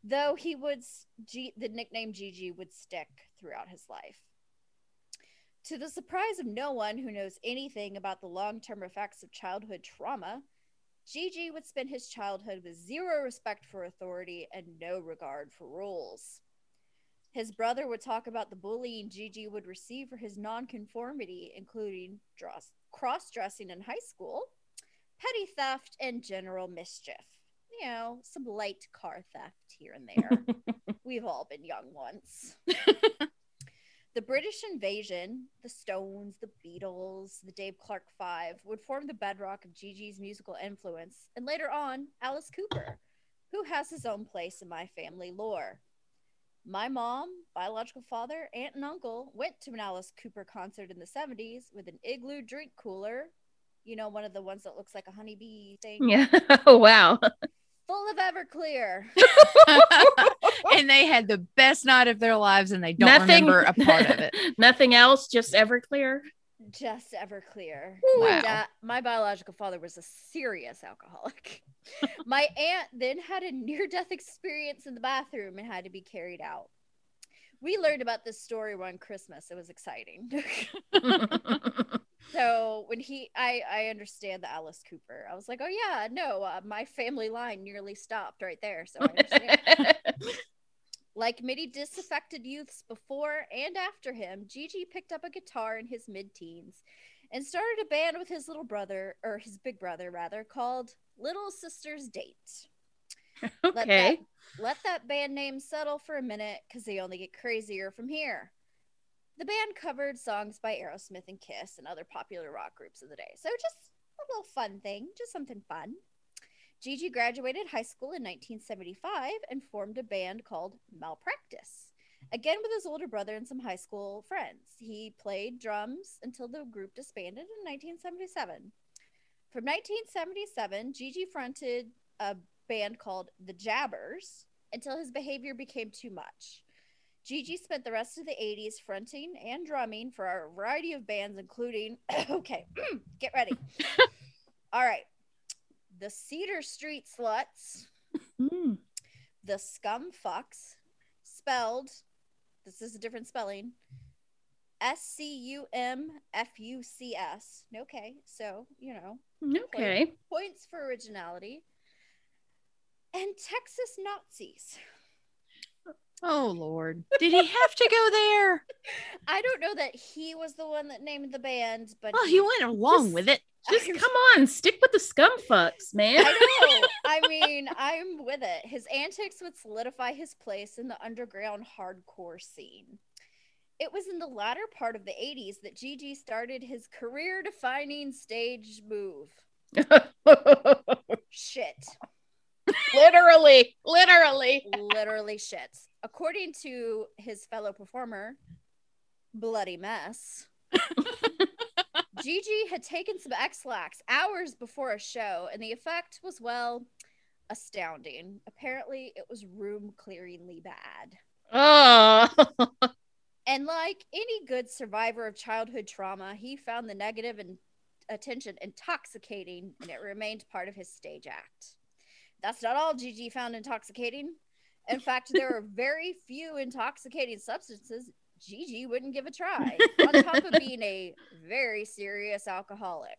Though he would, G, the nickname Gigi would stick throughout his life. To the surprise of no one who knows anything about the long term effects of childhood trauma, Gigi would spend his childhood with zero respect for authority and no regard for rules. His brother would talk about the bullying Gigi would receive for his nonconformity, including cross dressing in high school, petty theft, and general mischief. You know, some light car theft here and there. We've all been young once. the British invasion, the Stones, the Beatles, the Dave Clark Five would form the bedrock of Gigi's musical influence, and later on, Alice Cooper, who has his own place in my family lore. My mom, biological father, aunt, and uncle went to an Alice Cooper concert in the 70s with an igloo drink cooler. You know, one of the ones that looks like a honeybee thing, Yeah. Oh wow. Full of Everclear. and they had the best night of their lives, and they don't Nothing- remember a part of it. Nothing else, just Everclear. Just Everclear. Wow. My, dad, my biological father was a serious alcoholic. my aunt then had a near death experience in the bathroom and had to be carried out. We learned about this story one Christmas. It was exciting. so when he, I, I understand the Alice Cooper. I was like, oh yeah, no, uh, my family line nearly stopped right there. So I understand. Like many disaffected youths before and after him, Gigi picked up a guitar in his mid teens and started a band with his little brother, or his big brother rather, called Little Sisters Date. Let okay. that, let that band name settle for a minute because they only get crazier from here. The band covered songs by Aerosmith and Kiss and other popular rock groups of the day. So just a little fun thing, just something fun. Gigi graduated high school in 1975 and formed a band called Malpractice. Again, with his older brother and some high school friends. He played drums until the group disbanded in 1977. From 1977, Gigi fronted a band called The Jabbers until his behavior became too much. Gigi spent the rest of the 80s fronting and drumming for a variety of bands, including, okay, get ready. All right. The Cedar Street Sluts, Mm. the Scum Fucks, spelled, this is a different spelling, S C U M F U C S. Okay, so, you know, Okay. points for originality. And Texas Nazis. Oh Lord, did he have to go there? I don't know that he was the one that named the band, but Well, he went along Just- with it. Just I'm- come on, stick with the scum fucks, man. I know. I mean, I'm with it. His antics would solidify his place in the underground hardcore scene. It was in the latter part of the 80s that Gigi started his career defining stage move. Shit. Literally, literally. Literally shit. According to his fellow performer, Bloody Mess, Gigi had taken some Ex-Lax hours before a show, and the effect was, well, astounding. Apparently, it was room clearingly bad. Oh. And like any good survivor of childhood trauma, he found the negative and attention intoxicating, and it remained part of his stage act. That's not all Gigi found intoxicating. In fact, there are very few intoxicating substances Gigi wouldn't give a try, on top of being a very serious alcoholic.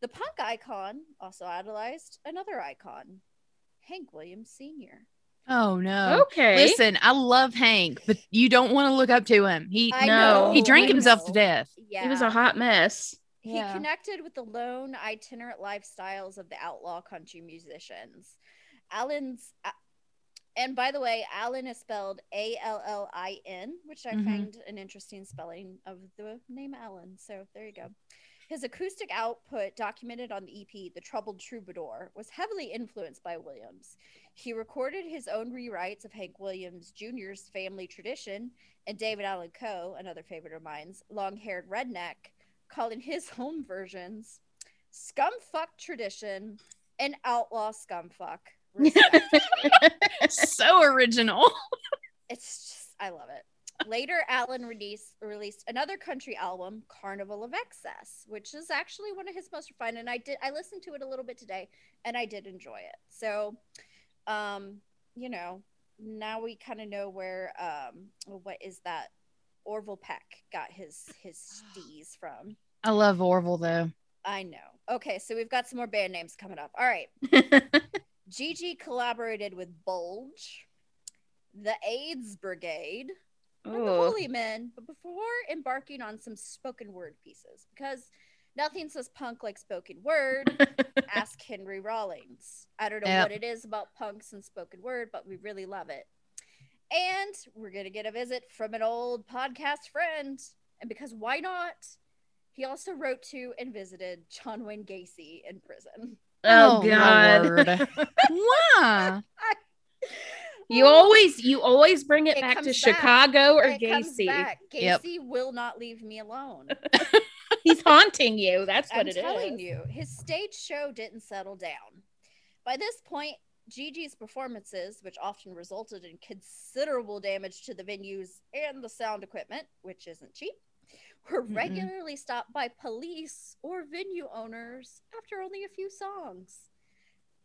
The punk icon also idolized another icon, Hank Williams Sr. Oh no. okay. Listen, I love Hank, but you don't want to look up to him. He I No, know, he drank himself to death. Yeah. He was a hot mess. He Yeah. connected with the lone itinerant lifestyles of the outlaw country musicians. Allin's, a- and by the way, Allin is spelled A L L I N, which I Mhm. find an interesting spelling of the name Allen. So there you go. His acoustic output, documented on the EP The Troubled Troubadour, was heavily influenced by Williams. He recorded his own rewrites of Hank Williams Jr.'s family tradition and David Allan Coe, another favorite of mine's, long haired redneck, calling his home versions Scumfuck Tradition and Outlaw Scumfuck. so original. it's just, I love it. Later, Allin released released another country album, Carnival of Excess, which is actually one of his most refined. And I did I listened to it a little bit today, and I did enjoy it. So, um, you know, now we kind of know where um, what is that Orville Peck got his his steez from. I love Orville though. I know. Okay, so we've got some more band names coming up. All right. Gigi collaborated with Bulge, the AIDS Brigade, and the. Holy Men, but before embarking on some spoken word pieces, because nothing says punk like spoken word, ask Henry Rollins. I don't know Yep. what it is about punks and spoken word, but we really love it. And we're going to get a visit from an old podcast friend. And because why not? He also wrote to and visited John Wayne Gacy in prison. oh, oh God. wow. You always you always bring it, It back to back. Chicago or It comes Gacy. Yep. Gacy will not leave me alone. He's haunting you. That's what I'm it is. telling you, his stage show didn't settle down. By this point, Gigi's performances, which often resulted in considerable damage to the venues and the sound equipment, which isn't cheap, were Mm-mm. regularly stopped by police or venue owners after only a few songs.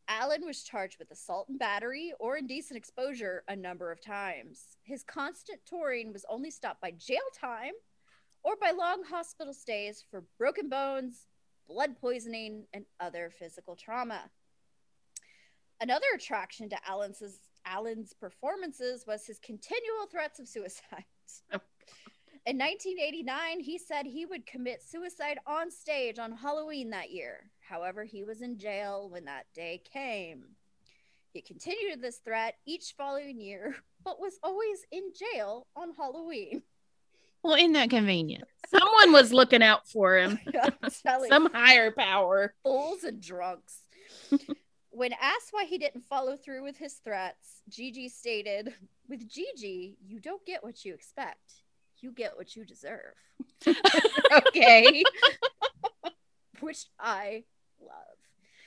Allin was charged with assault and battery or indecent exposure a number of times. His constant touring was only stopped by jail time or by long hospital stays for broken bones, blood poisoning, and other physical trauma. Another attraction to Allin's, Allin's performances was his continual threats of suicide. Oh. In 1989, he said he would commit suicide on stage on Halloween that year. However, he was in jail when that day came. He continued this threat each following year, but was always in jail on Halloween. Well, isn't that convenient? Someone was looking out for him. Some higher power. fools and drunks. When asked why he didn't follow through with his threats, Gigi stated, With Gigi, you don't get what you expect. You get what you deserve. Okay. Which I love.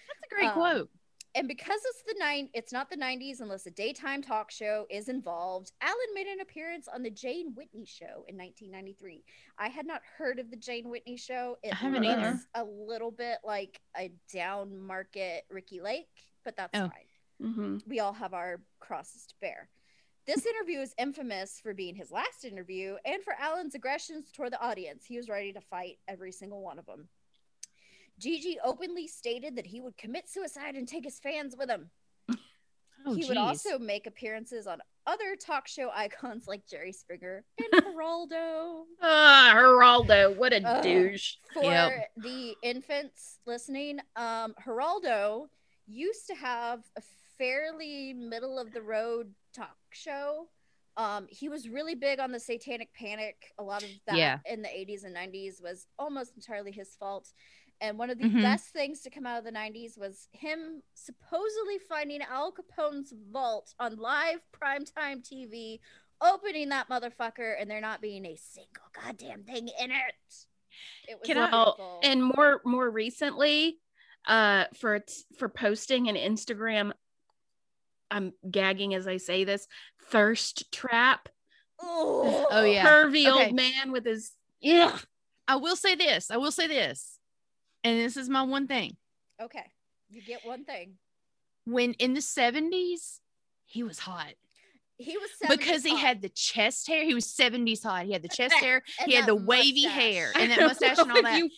That's a great Um, quote. And because it's the nine, it's not the 90s unless a daytime talk show is involved. Allin made an appearance on the Jane Whitney show in 1993. I had not heard of the Jane Whitney show. It I haven't looks either. a little bit like a down market Ricki Lake, but that's Oh. fine. hmm we all have our crosses to bear. This interview is infamous for being his last interview and for Allin's aggressions toward the audience. He was ready to fight every single one of them. Gigi openly stated that he would commit suicide and take his fans with him. Oh, he would also make appearances on other talk show icons like Jerry Springer and Geraldo. Ah, Geraldo, what a Ugh. douche. For Yep. the infants listening, um, Geraldo used to have a fairly middle of the road talk show. Um, he was really big on the satanic panic. A lot of that Yeah. in the 80s and 90s was almost entirely his fault. And one of the Mhm. best things to come out of the 90s was him supposedly finding Al Capone's vault on live primetime TV, opening that motherfucker, and there not being a single goddamn thing in it. It was Can I- and more more recently, uh, for t- for posting an Instagram, I'm gagging as I say this. Thirst trap. oh, Oh, yeah. Curvy Okay. old man with his yeah. I will say this. I will say this. And this is my one thing. Okay, you get one thing. When in the 70s, he was hot He was because he 70s had the chest hair. He was 70s hot. He had the chest hair. He had the wavy mustache. hair and that mustache and all that. you-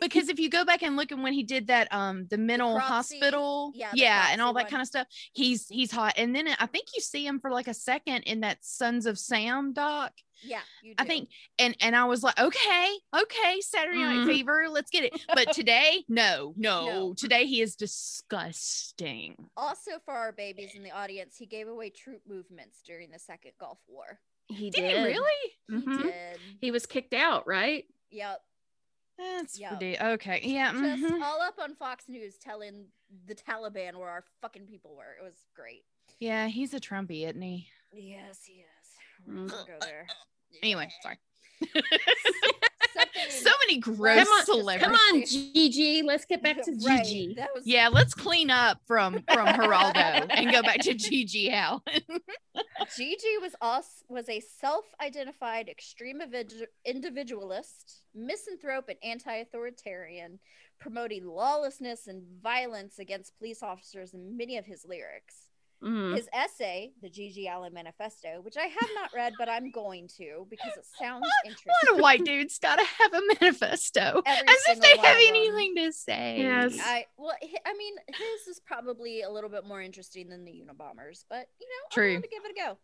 because if you go back and look at when he did that um the mental Cropsey- hospital yeah, yeah and all that one. kind of stuff he's he's hot and then i think you see him for like a second in that sons of sam doc Yeah, you. i think and and i was like okay okay saturday night Mhm. fever let's get it but today no, no No. today he is disgusting Also, for our babies in the audience, he gave away troop movements during the Second Gulf War. he did did, he really He Mhm. did. He was kicked out, right? Yep. that's Yep. ridiculous okay yeah Just mhm. all up on Fox News telling the Taliban where our fucking people were. It was great. yeah he's a trumpy isn't he Yes, he is. We're Mm. gonna go there. Anyway sorry so many gross Come on, celebrities Come on, Gigi. Let's get back to Right, Gigi. That was Yeah, let's clean up from from Geraldo and go back to Gigi Allin. Gigi was us was a self-identified extreme individu- individualist, misanthrope, and anti-authoritarian, promoting lawlessness and violence against police officers in many of his lyrics. Mm. His essay, the Gigi Allin Manifesto, which I have not read, but I'm going to because it sounds What interesting. a lot of white dude's got to have a manifesto, Every as if they have anything to say. Yes. I well, I mean, his is probably a little bit more interesting than the Unabombers, but you know, True. I'm going to give it a go.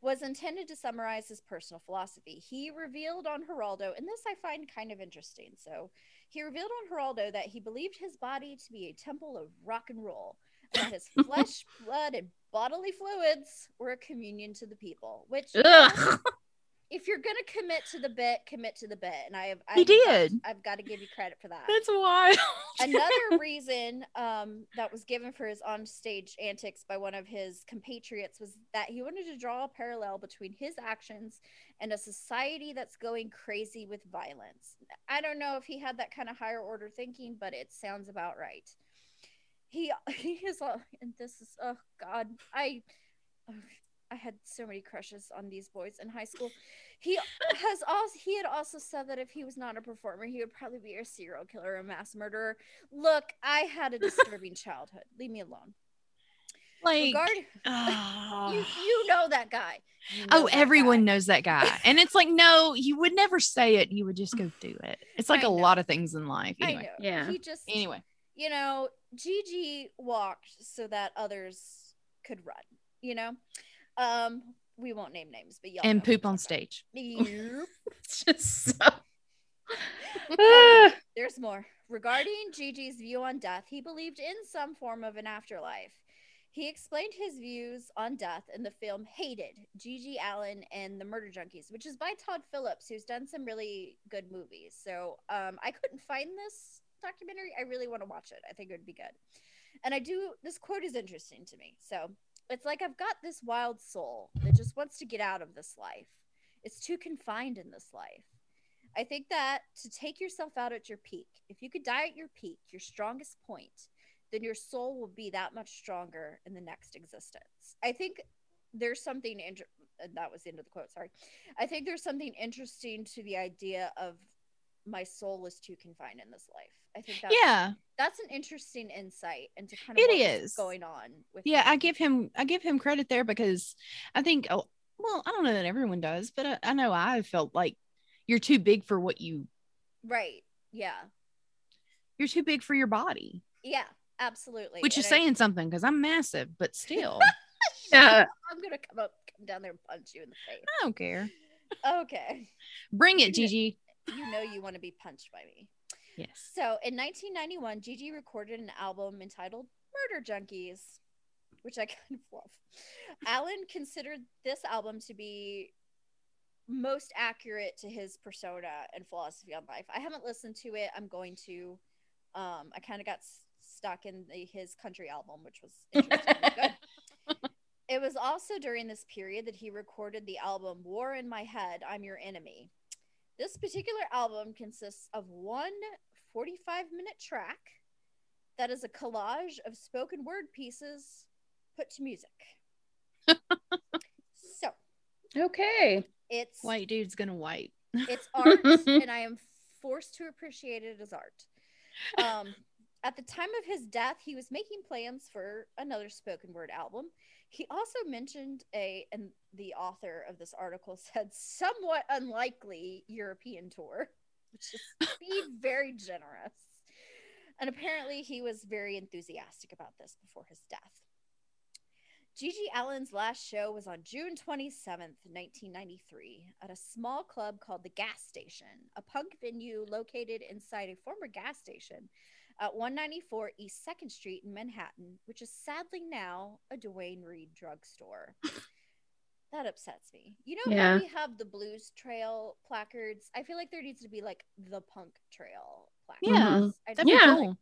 Was intended to summarize his personal philosophy. He revealed on Geraldo, and this I find kind of interesting. So, he revealed on Geraldo that he believed his body to be a temple of rock and roll, and that his flesh, blood, and bodily fluids were a communion to the people. Which, Ugh. if you're going to commit to the bit, commit to the bit. And I have, He I've got- did. I've got to give you credit for that That's wild. another reason um, that was given for his on-stage antics by one of his compatriots was that he wanted to draw a parallel between his actions and a society that's going crazy with violence. I don't know if he had that kind of higher order thinking, but it sounds about right. He he is all, and this is oh god, I I had so many crushes on these boys in high school. He has also he had also said that if he was not a performer, he would probably be a serial killer, a mass murderer. Look, I had a disturbing childhood. Leave me alone. like, Regard, oh. you ah. you know that guy. You know oh, that everyone guy. knows that guy, and it's like, no, you would never say it. You would just go do it. It's like I a know. lot of things in life. I Anyway, know. Yeah. He just anyway, you know, Gigi walked so that others could run. You know, um, we won't name names, but y'all and poop on stage. Yep. Just so. There's more. Regarding Gigi's view on death, he believed in some form of an afterlife. He explained his views on death in the film Hated, Gigi Allin and the Murder Junkies, which is by Todd Phillips, who's done some really good movies. So um, I couldn't find this documentary. I really want to watch it. I think it would be good. And I do, this quote is interesting to me. So it's like I've got this wild soul that just wants to get out of this life. It's too confined in this life. I think that to take yourself out at your peak, if you could die at your peak, your strongest point, then your soul will be that much stronger in the next existence. I think there's something, that was the end of the quote, sorry. I think there's something interesting to the idea of my soul is too confined in this life. I think that's, Yeah, that's an interesting insight into kind of It what going on with yeah. I give him, I give him credit there because I think, oh, well, I don't know that everyone does, but I, I know I felt like you're too big for what you, right. Yeah. you're too big for your body, Yeah. Absolutely. which is And I- saying something because I'm massive, but still, Yeah. Uh, I'm gonna come up, come down there and punch you in the face. I don't care. Okay. Bring it, Gigi. You know you want to be punched by me. Yes. So in 1991, Gigi recorded an album entitled Murder Junkies, which I kind of love. Allin considered this album to be most accurate to his persona and philosophy on life. I haven't listened to it. I'm going to. Um, I kind of got s- stuck in the, his country album, which was interesting. It was also during this period that he recorded the album War in My Head, I'm Your Enemy. This particular album consists of one 45 minute track that is a collage of spoken word pieces put to music. so Okay. it's White dude's gonna white. it's art and I am forced to appreciate it as art. Um, at the time of his death, he was making plans for another spoken word album. He also mentioned a, and the author of this article said, somewhat unlikely European tour, which is being very generous. And apparently, he was very enthusiastic about this before his death. Gigi Allin's last show was on June 27th, 1993, at a small club called the Gas Station, a punk venue located inside a former gas station at 194 East 2nd Street in Manhattan, which is sadly now a Duane Reade drugstore. that upsets me. You know Yeah. we have the Blues Trail placards? I feel like there needs to be like the Punk Trail placards. Yeah, Mhm. That'd be Yeah. cool.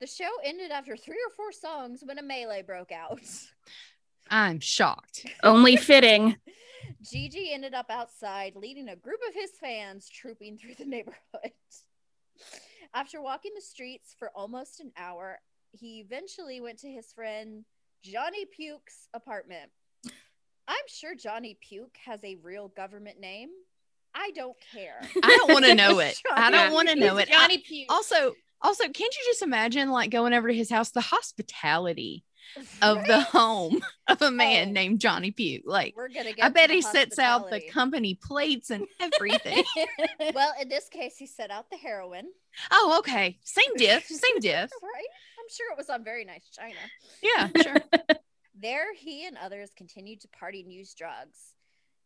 the show ended after three or four songs when a melee broke out. I'm shocked. Only fitting. Gigi ended up outside, leading a group of his fans trooping through the neighborhood. After walking the streets for almost an hour, he eventually went to his friend Johnny Puke's apartment. I'm sure Johnny Puke has a real government name. I don't care. I don't want to know it. I don't want to know it. Johnny Puke. also, also, can't you just imagine like going over to his house, the hospitality of the home of a man Oh. named Johnny Puke? Like, We're gonna get. I bet he sets out the company plates and everything. well, in this case, he set out the heroin. oh, okay. Same diff. Same diff. Right? I'm sure it was on very nice china. Yeah, sure. There, he and others continued to party and use drugs.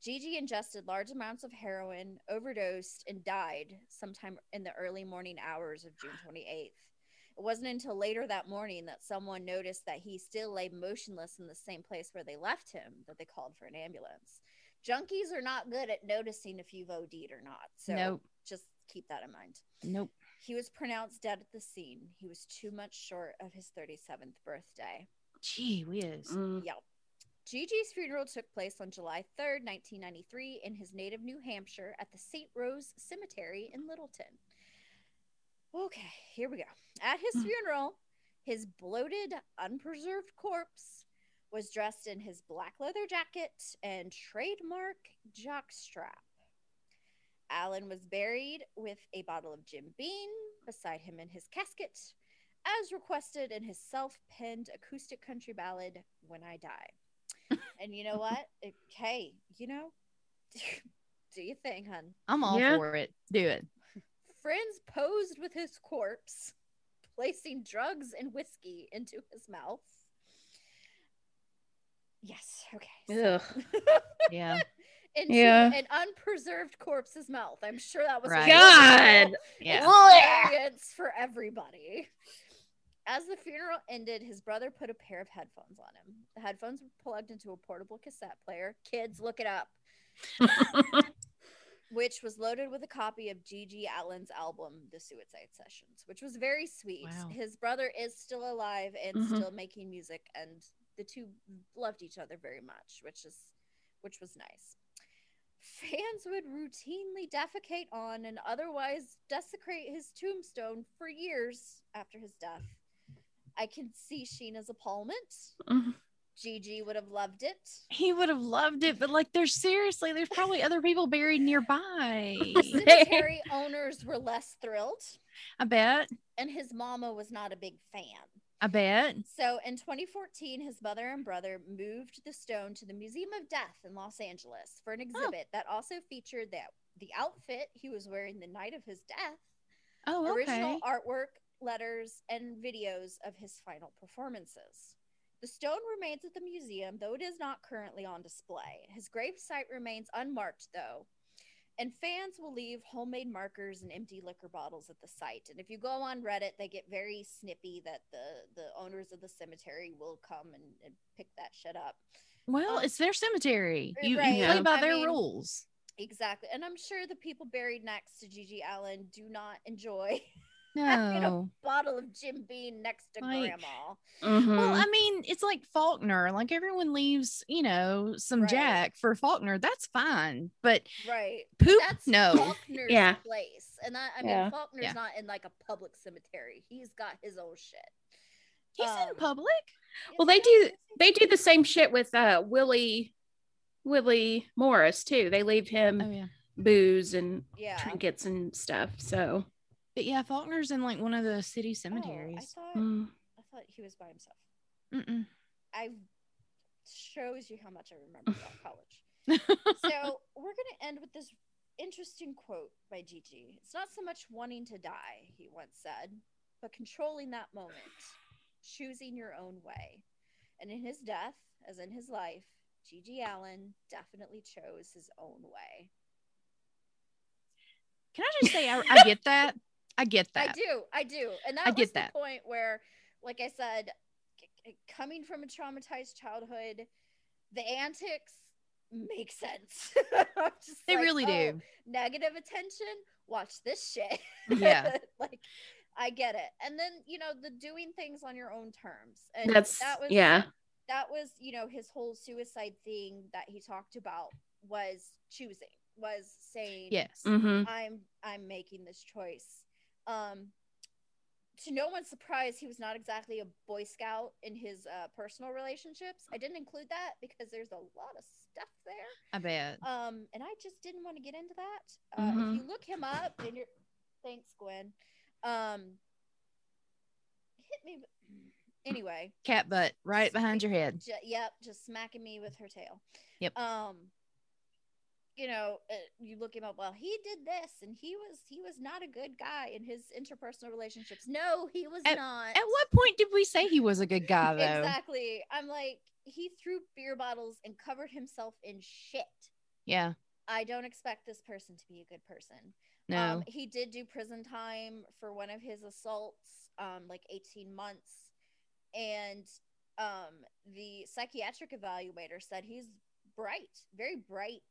Gigi ingested large amounts of heroin, overdosed, and died sometime in the early morning hours of June 28th. It wasn't until later that morning that someone noticed that he still lay motionless in the same place where they left him that they called for an ambulance. Junkies are not good at noticing if you've OD'd or not. So Nope. just keep that in mind. Nope. He was pronounced dead at the scene. He was too much short of his 37th birthday. Gee whiz. Mm. Yep. Gigi's funeral took place on July 3rd, 1993, in his native New Hampshire at the St. Rose Cemetery in Littleton. Okay, here we go. At his Hmm. funeral, his bloated, unpreserved corpse was dressed in his black leather jacket and trademark jockstrap. Allin was buried with a bottle of Jim Beam beside him in his casket, as requested in his self penned acoustic country ballad, When I Die. and you know what? It- hey, you know, do your thing, hun. I'm all Yeah. for it. Do it. Friends posed with his corpse, placing drugs and whiskey into his mouth. Yes, okay. so-. Yeah. into Yeah. an unpreserved corpse's mouth. I'm sure that was Right. God. Yeah. experience for everybody. As the funeral ended, his brother put a pair of headphones on him. The headphones were plugged into a portable cassette player. Kids, look it up. Which was loaded with a copy of Gigi Allin's album, The Suicide Sessions, which was very sweet. Wow. His brother is still alive and Mhm. still making music, and the two loved each other very much, which is which was nice. Fans would routinely defecate on and otherwise desecrate his tombstone for years after his death. I can see Sheena's appallment. Gigi would have loved it. He would have loved it, but like, there's seriously, there's probably other people buried nearby. Cemetery owners were less thrilled, I bet. and his mama was not a big fan. I bet. So in 2014, his mother and brother moved the stone to the Museum of Death in Los Angeles for an oh. exhibit that also featured that the outfit he was wearing the night of his death, Oh, okay. original artwork, letters, and videos of his final performances. The stone remains at the museum, though it is not currently on display. His grave site remains unmarked, though, and fans will leave homemade markers and empty liquor bottles at the site. And if you go on Reddit, they get very snippy that the the owners of the cemetery will come and, and pick that shit up. Well, Um, it's their cemetery. You, right. you play by I their mean- rules. Exactly, and I'm sure the people buried next to Gigi Allin do not enjoy Having a No. bottle of Jim Beam next to Like- grandma. Mhm. Well, I mean, it's like Faulkner. Like everyone leaves, you know, some Right. Jack for Faulkner. That's fine. But Right. poop, That's no. Faulkner's Yeah. place. And that I mean Yeah. Faulkner's Yeah. not in like a public cemetery. He's got his own shit. He's Um, in public. Well, they do- they do the same shit with uh Willie Willie Morris too. They leave him Oh yeah. booze and Yeah. trinkets and stuff. So But yeah, Faulkner's in like one of the city Oh, I cemeteries. thought mm, I thought he was by himself. Mm-mm. I shows you how much I remember about college. So we're gonna end with this interesting quote by Gigi. It's not so much wanting to die, he once said, but controlling that moment, choosing your own way. And in his death, as in his life, Gigi Allin definitely chose his own way. Can I just say I, I get that? I get that. I do, I do, and that I was get the that. point where, like I said, c- c- coming from a traumatized childhood, the antics make sense. Just They like, really oh, do. Negative attention. Watch this shit. Yeah. like I get it, and then you know the doing things on your own terms, and that's that was yeah. that was you know his whole suicide thing that he talked about was choosing was saying Yes. mm-hmm. i'm i'm making this choice um to no one's surprise he was not exactly a boy scout in his uh, personal relationships i didn't include that because there's a lot of stuff there I bet. um and i just didn't want to get into that uh, Mhm. if you look him up and you're thanks gwen um hit me anyway Cat butt right behind your head. Ju- yep, just smacking me with her tail. Yep. Um, you know, uh, you look him up. Well, he did this, and he was he was not a good guy in his interpersonal relationships. No, he was not. At what point did we say he was a good guy though? Exactly. I'm like, he threw beer bottles and covered himself in shit. Yeah. I don't expect this person to be a good person. No. Um, he did do prison time for one of his assaults, um, like 18 months. And um, the psychiatric evaluator said he's bright, very bright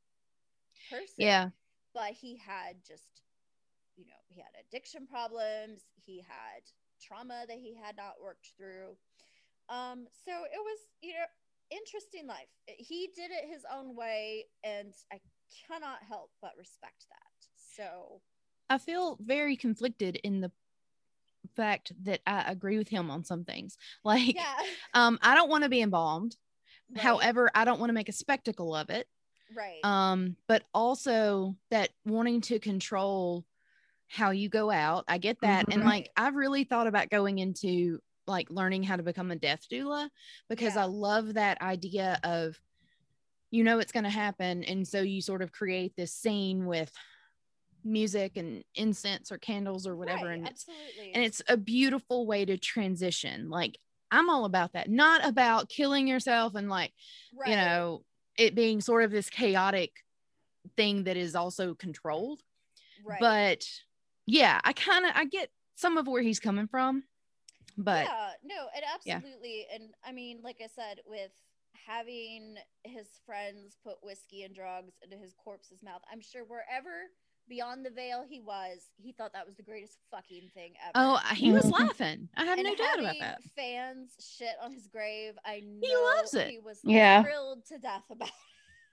person. yeah. But he had just, you know, he had addiction problems. He had trauma that he had not worked through. Um, so it was, you know, interesting life. He did it his own way, and I cannot help but respect that. So I feel very conflicted in the fact that I agree with him on some things. Like, yeah. um, I don't want to be embalmed. Right, However, I don't want to make a spectacle of it. Right. Um, but also that wanting to control how you go out. I get that. And Mhm. like I've really thought about going into like learning how to become a death doula because Yeah. I love that idea of you know it's going to happen and so you sort of create this scene with music and incense or candles or whatever Right, and it's absolutely. and it's a beautiful way to transition like i'm all about that not about killing yourself and like right. you know it being sort of this chaotic thing that is also controlled right. but yeah i kind of i get some of where he's coming from but yeah, no, and Yeah. absolutely. And I mean, like I said, with having his friends put whiskey and drugs into his corpse's mouth, I'm sure wherever beyond the veil he was, he thought that was the greatest fucking thing ever. oh he was laughing i have and no doubt about that Fans shit on his grave. I know loves it. He was Yeah. thrilled to death about.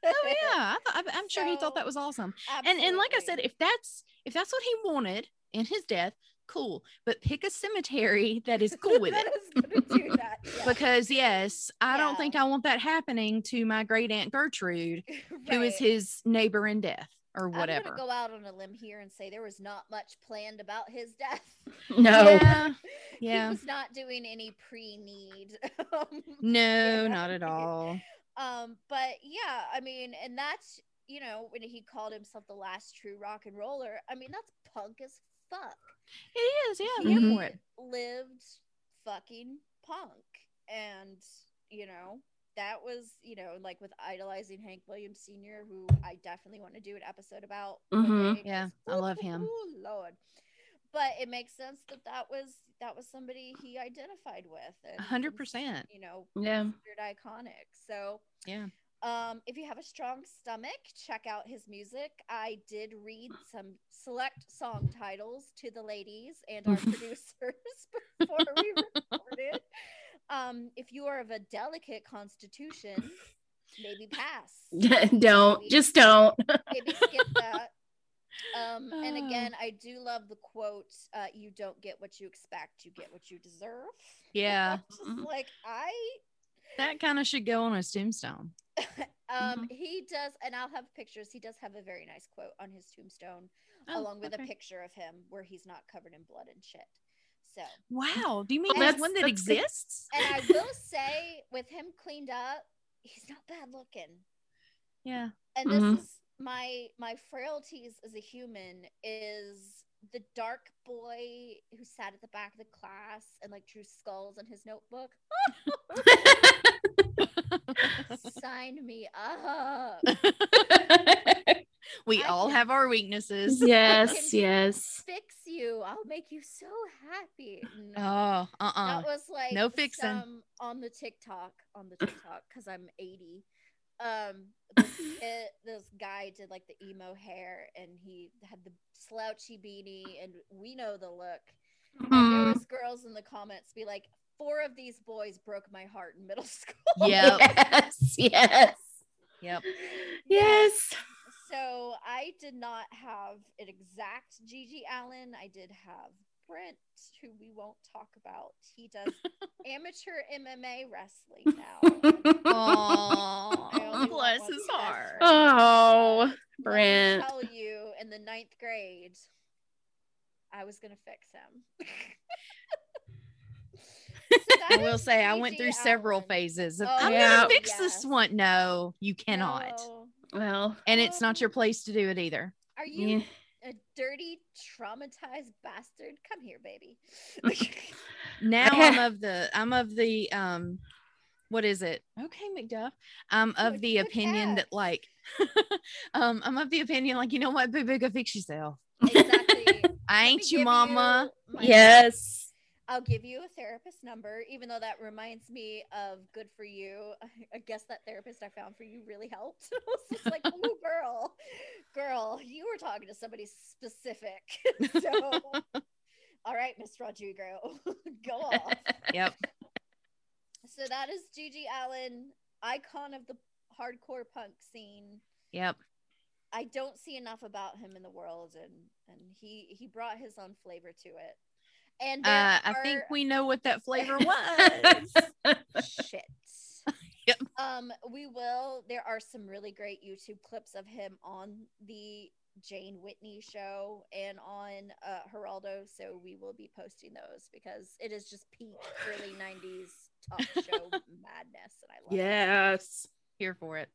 oh it. yeah I th- I'm sure he thought that was awesome and and like i said if that's if that's what he wanted in his death cool but pick a cemetery that is cool with That it is gonna do that. yeah. because yes i don't think i want that happening to my great aunt gertrude who is his neighbor in death or I'm whatever gonna go out on a limb here and say there was not much planned about his death. No. yeah yeah he was not doing any pre-need. um, no Yeah. not at all um, but yeah, I mean, and that's you know when he called himself the last true rock and roller. I mean, that's punk as fuck. it is yeah He I'm Mhm. lived fucking punk, and you know that was you know like with idolizing Hank Williams Sr., who I definitely want to do an episode about. one Mhm. day, Yeah, 'cause I love him. ooh, Lord. But it makes sense that that was that was somebody he identified with. and A hundred cons- percent. You know, Yeah. considered iconic. So Yeah. Um, if you have a strong stomach, check out his music. I did read some select song titles to the ladies and our producers before we recorded. Um, if you are of a delicate constitution, maybe pass. don't Maybe- just don't. maybe skip that. Um, and again, I do love the quote, uh, you don't get what you expect, you get what you deserve. Yeah. Like I That kind of should go on his tombstone. um he does and I'll have pictures. He does have a very nice quote on his tombstone Oh, along with okay. a picture of him where he's not covered in blood and shit. So Wow. Do you mean there's that's- one that that's good. exists? and I will say with him cleaned up, he's not bad looking. Yeah. and this Mhm. is my my frailties as a human is the dark boy who sat at the back of the class and like drew skulls in his notebook sign me up we I all can- have our weaknesses. yes, yes. fix you i'll make you so happy no. Oh, uh uh that was like no fixing. some on the tiktok on the tiktok because i'm 80 um this, kid- this guy did like the emo hair and he had the slouchy beanie and we know the look and there Mhm. was girls in the comments be like four of these boys broke my heart in middle school Yep. Yes, yes, Yep. yes. So i did not have an exact gigi allin i did have brent who we won't talk about he does amateur mma wrestling now Oh, I bless his best heart. friend. Oh, Let me Brent. tell you, in the ninth grade, I was gonna fix him. So I will is say I went Gigi through several phases of Oh, I'm yeah. gonna fix this one. No, you cannot. No. Well, And it's not your place to do it either. Are you yeah. a dirty, traumatized bastard? Come here, baby. Now I'm of the I'm of the um what is it? Okay, McDuff. I'm of Good- the opinion that like um I'm of the opinion like you know what, boo boo, go fix yourself. exactly. I ain't you mama. you my- yes. I'll give you a therapist number, even though that reminds me of good for you. I guess that therapist I found for you really helped. I was just like, oh, girl, girl, you were talking to somebody specific. so, all right, Miss Rodrigo, go off. Yep. So that is Gigi Allin, icon of the hardcore punk scene. Yep. I don't see enough about him in the world, and and he he brought his own flavor to it. And Uh, I think we know what that flavor was. shit. Yep. Um, we will. There are some really great YouTube clips of him on the Jane Whitney show and on uh, Geraldo. So we will be posting those because it is just peak early '90s talk show madness, and I love it. yes. Here for it.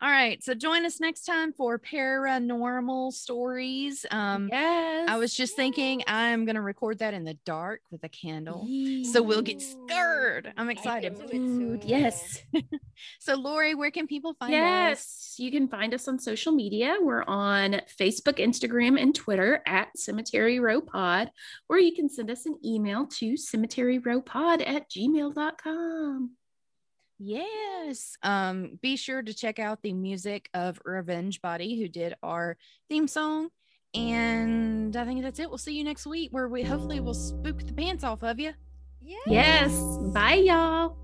All right. So join us next time for paranormal stories. Um yes. I was just thinking I'm gonna record that in the dark with a candle. So we'll get scared. I'm excited. can do it Ooh, yes. So Lori, where can people find us? Yes, you can find us on social media. We're on Facebook, Instagram, and Twitter at Cemetery Row Pod, or you can send us an email to cemeteryrowpod at gmail.com. Yes. Um, be sure to check out the music of Revenge Body, who did our theme song. And I think that's it. We'll see you next week where we hopefully will spook the pants off of you. Yeah. Yes. Bye, y'all.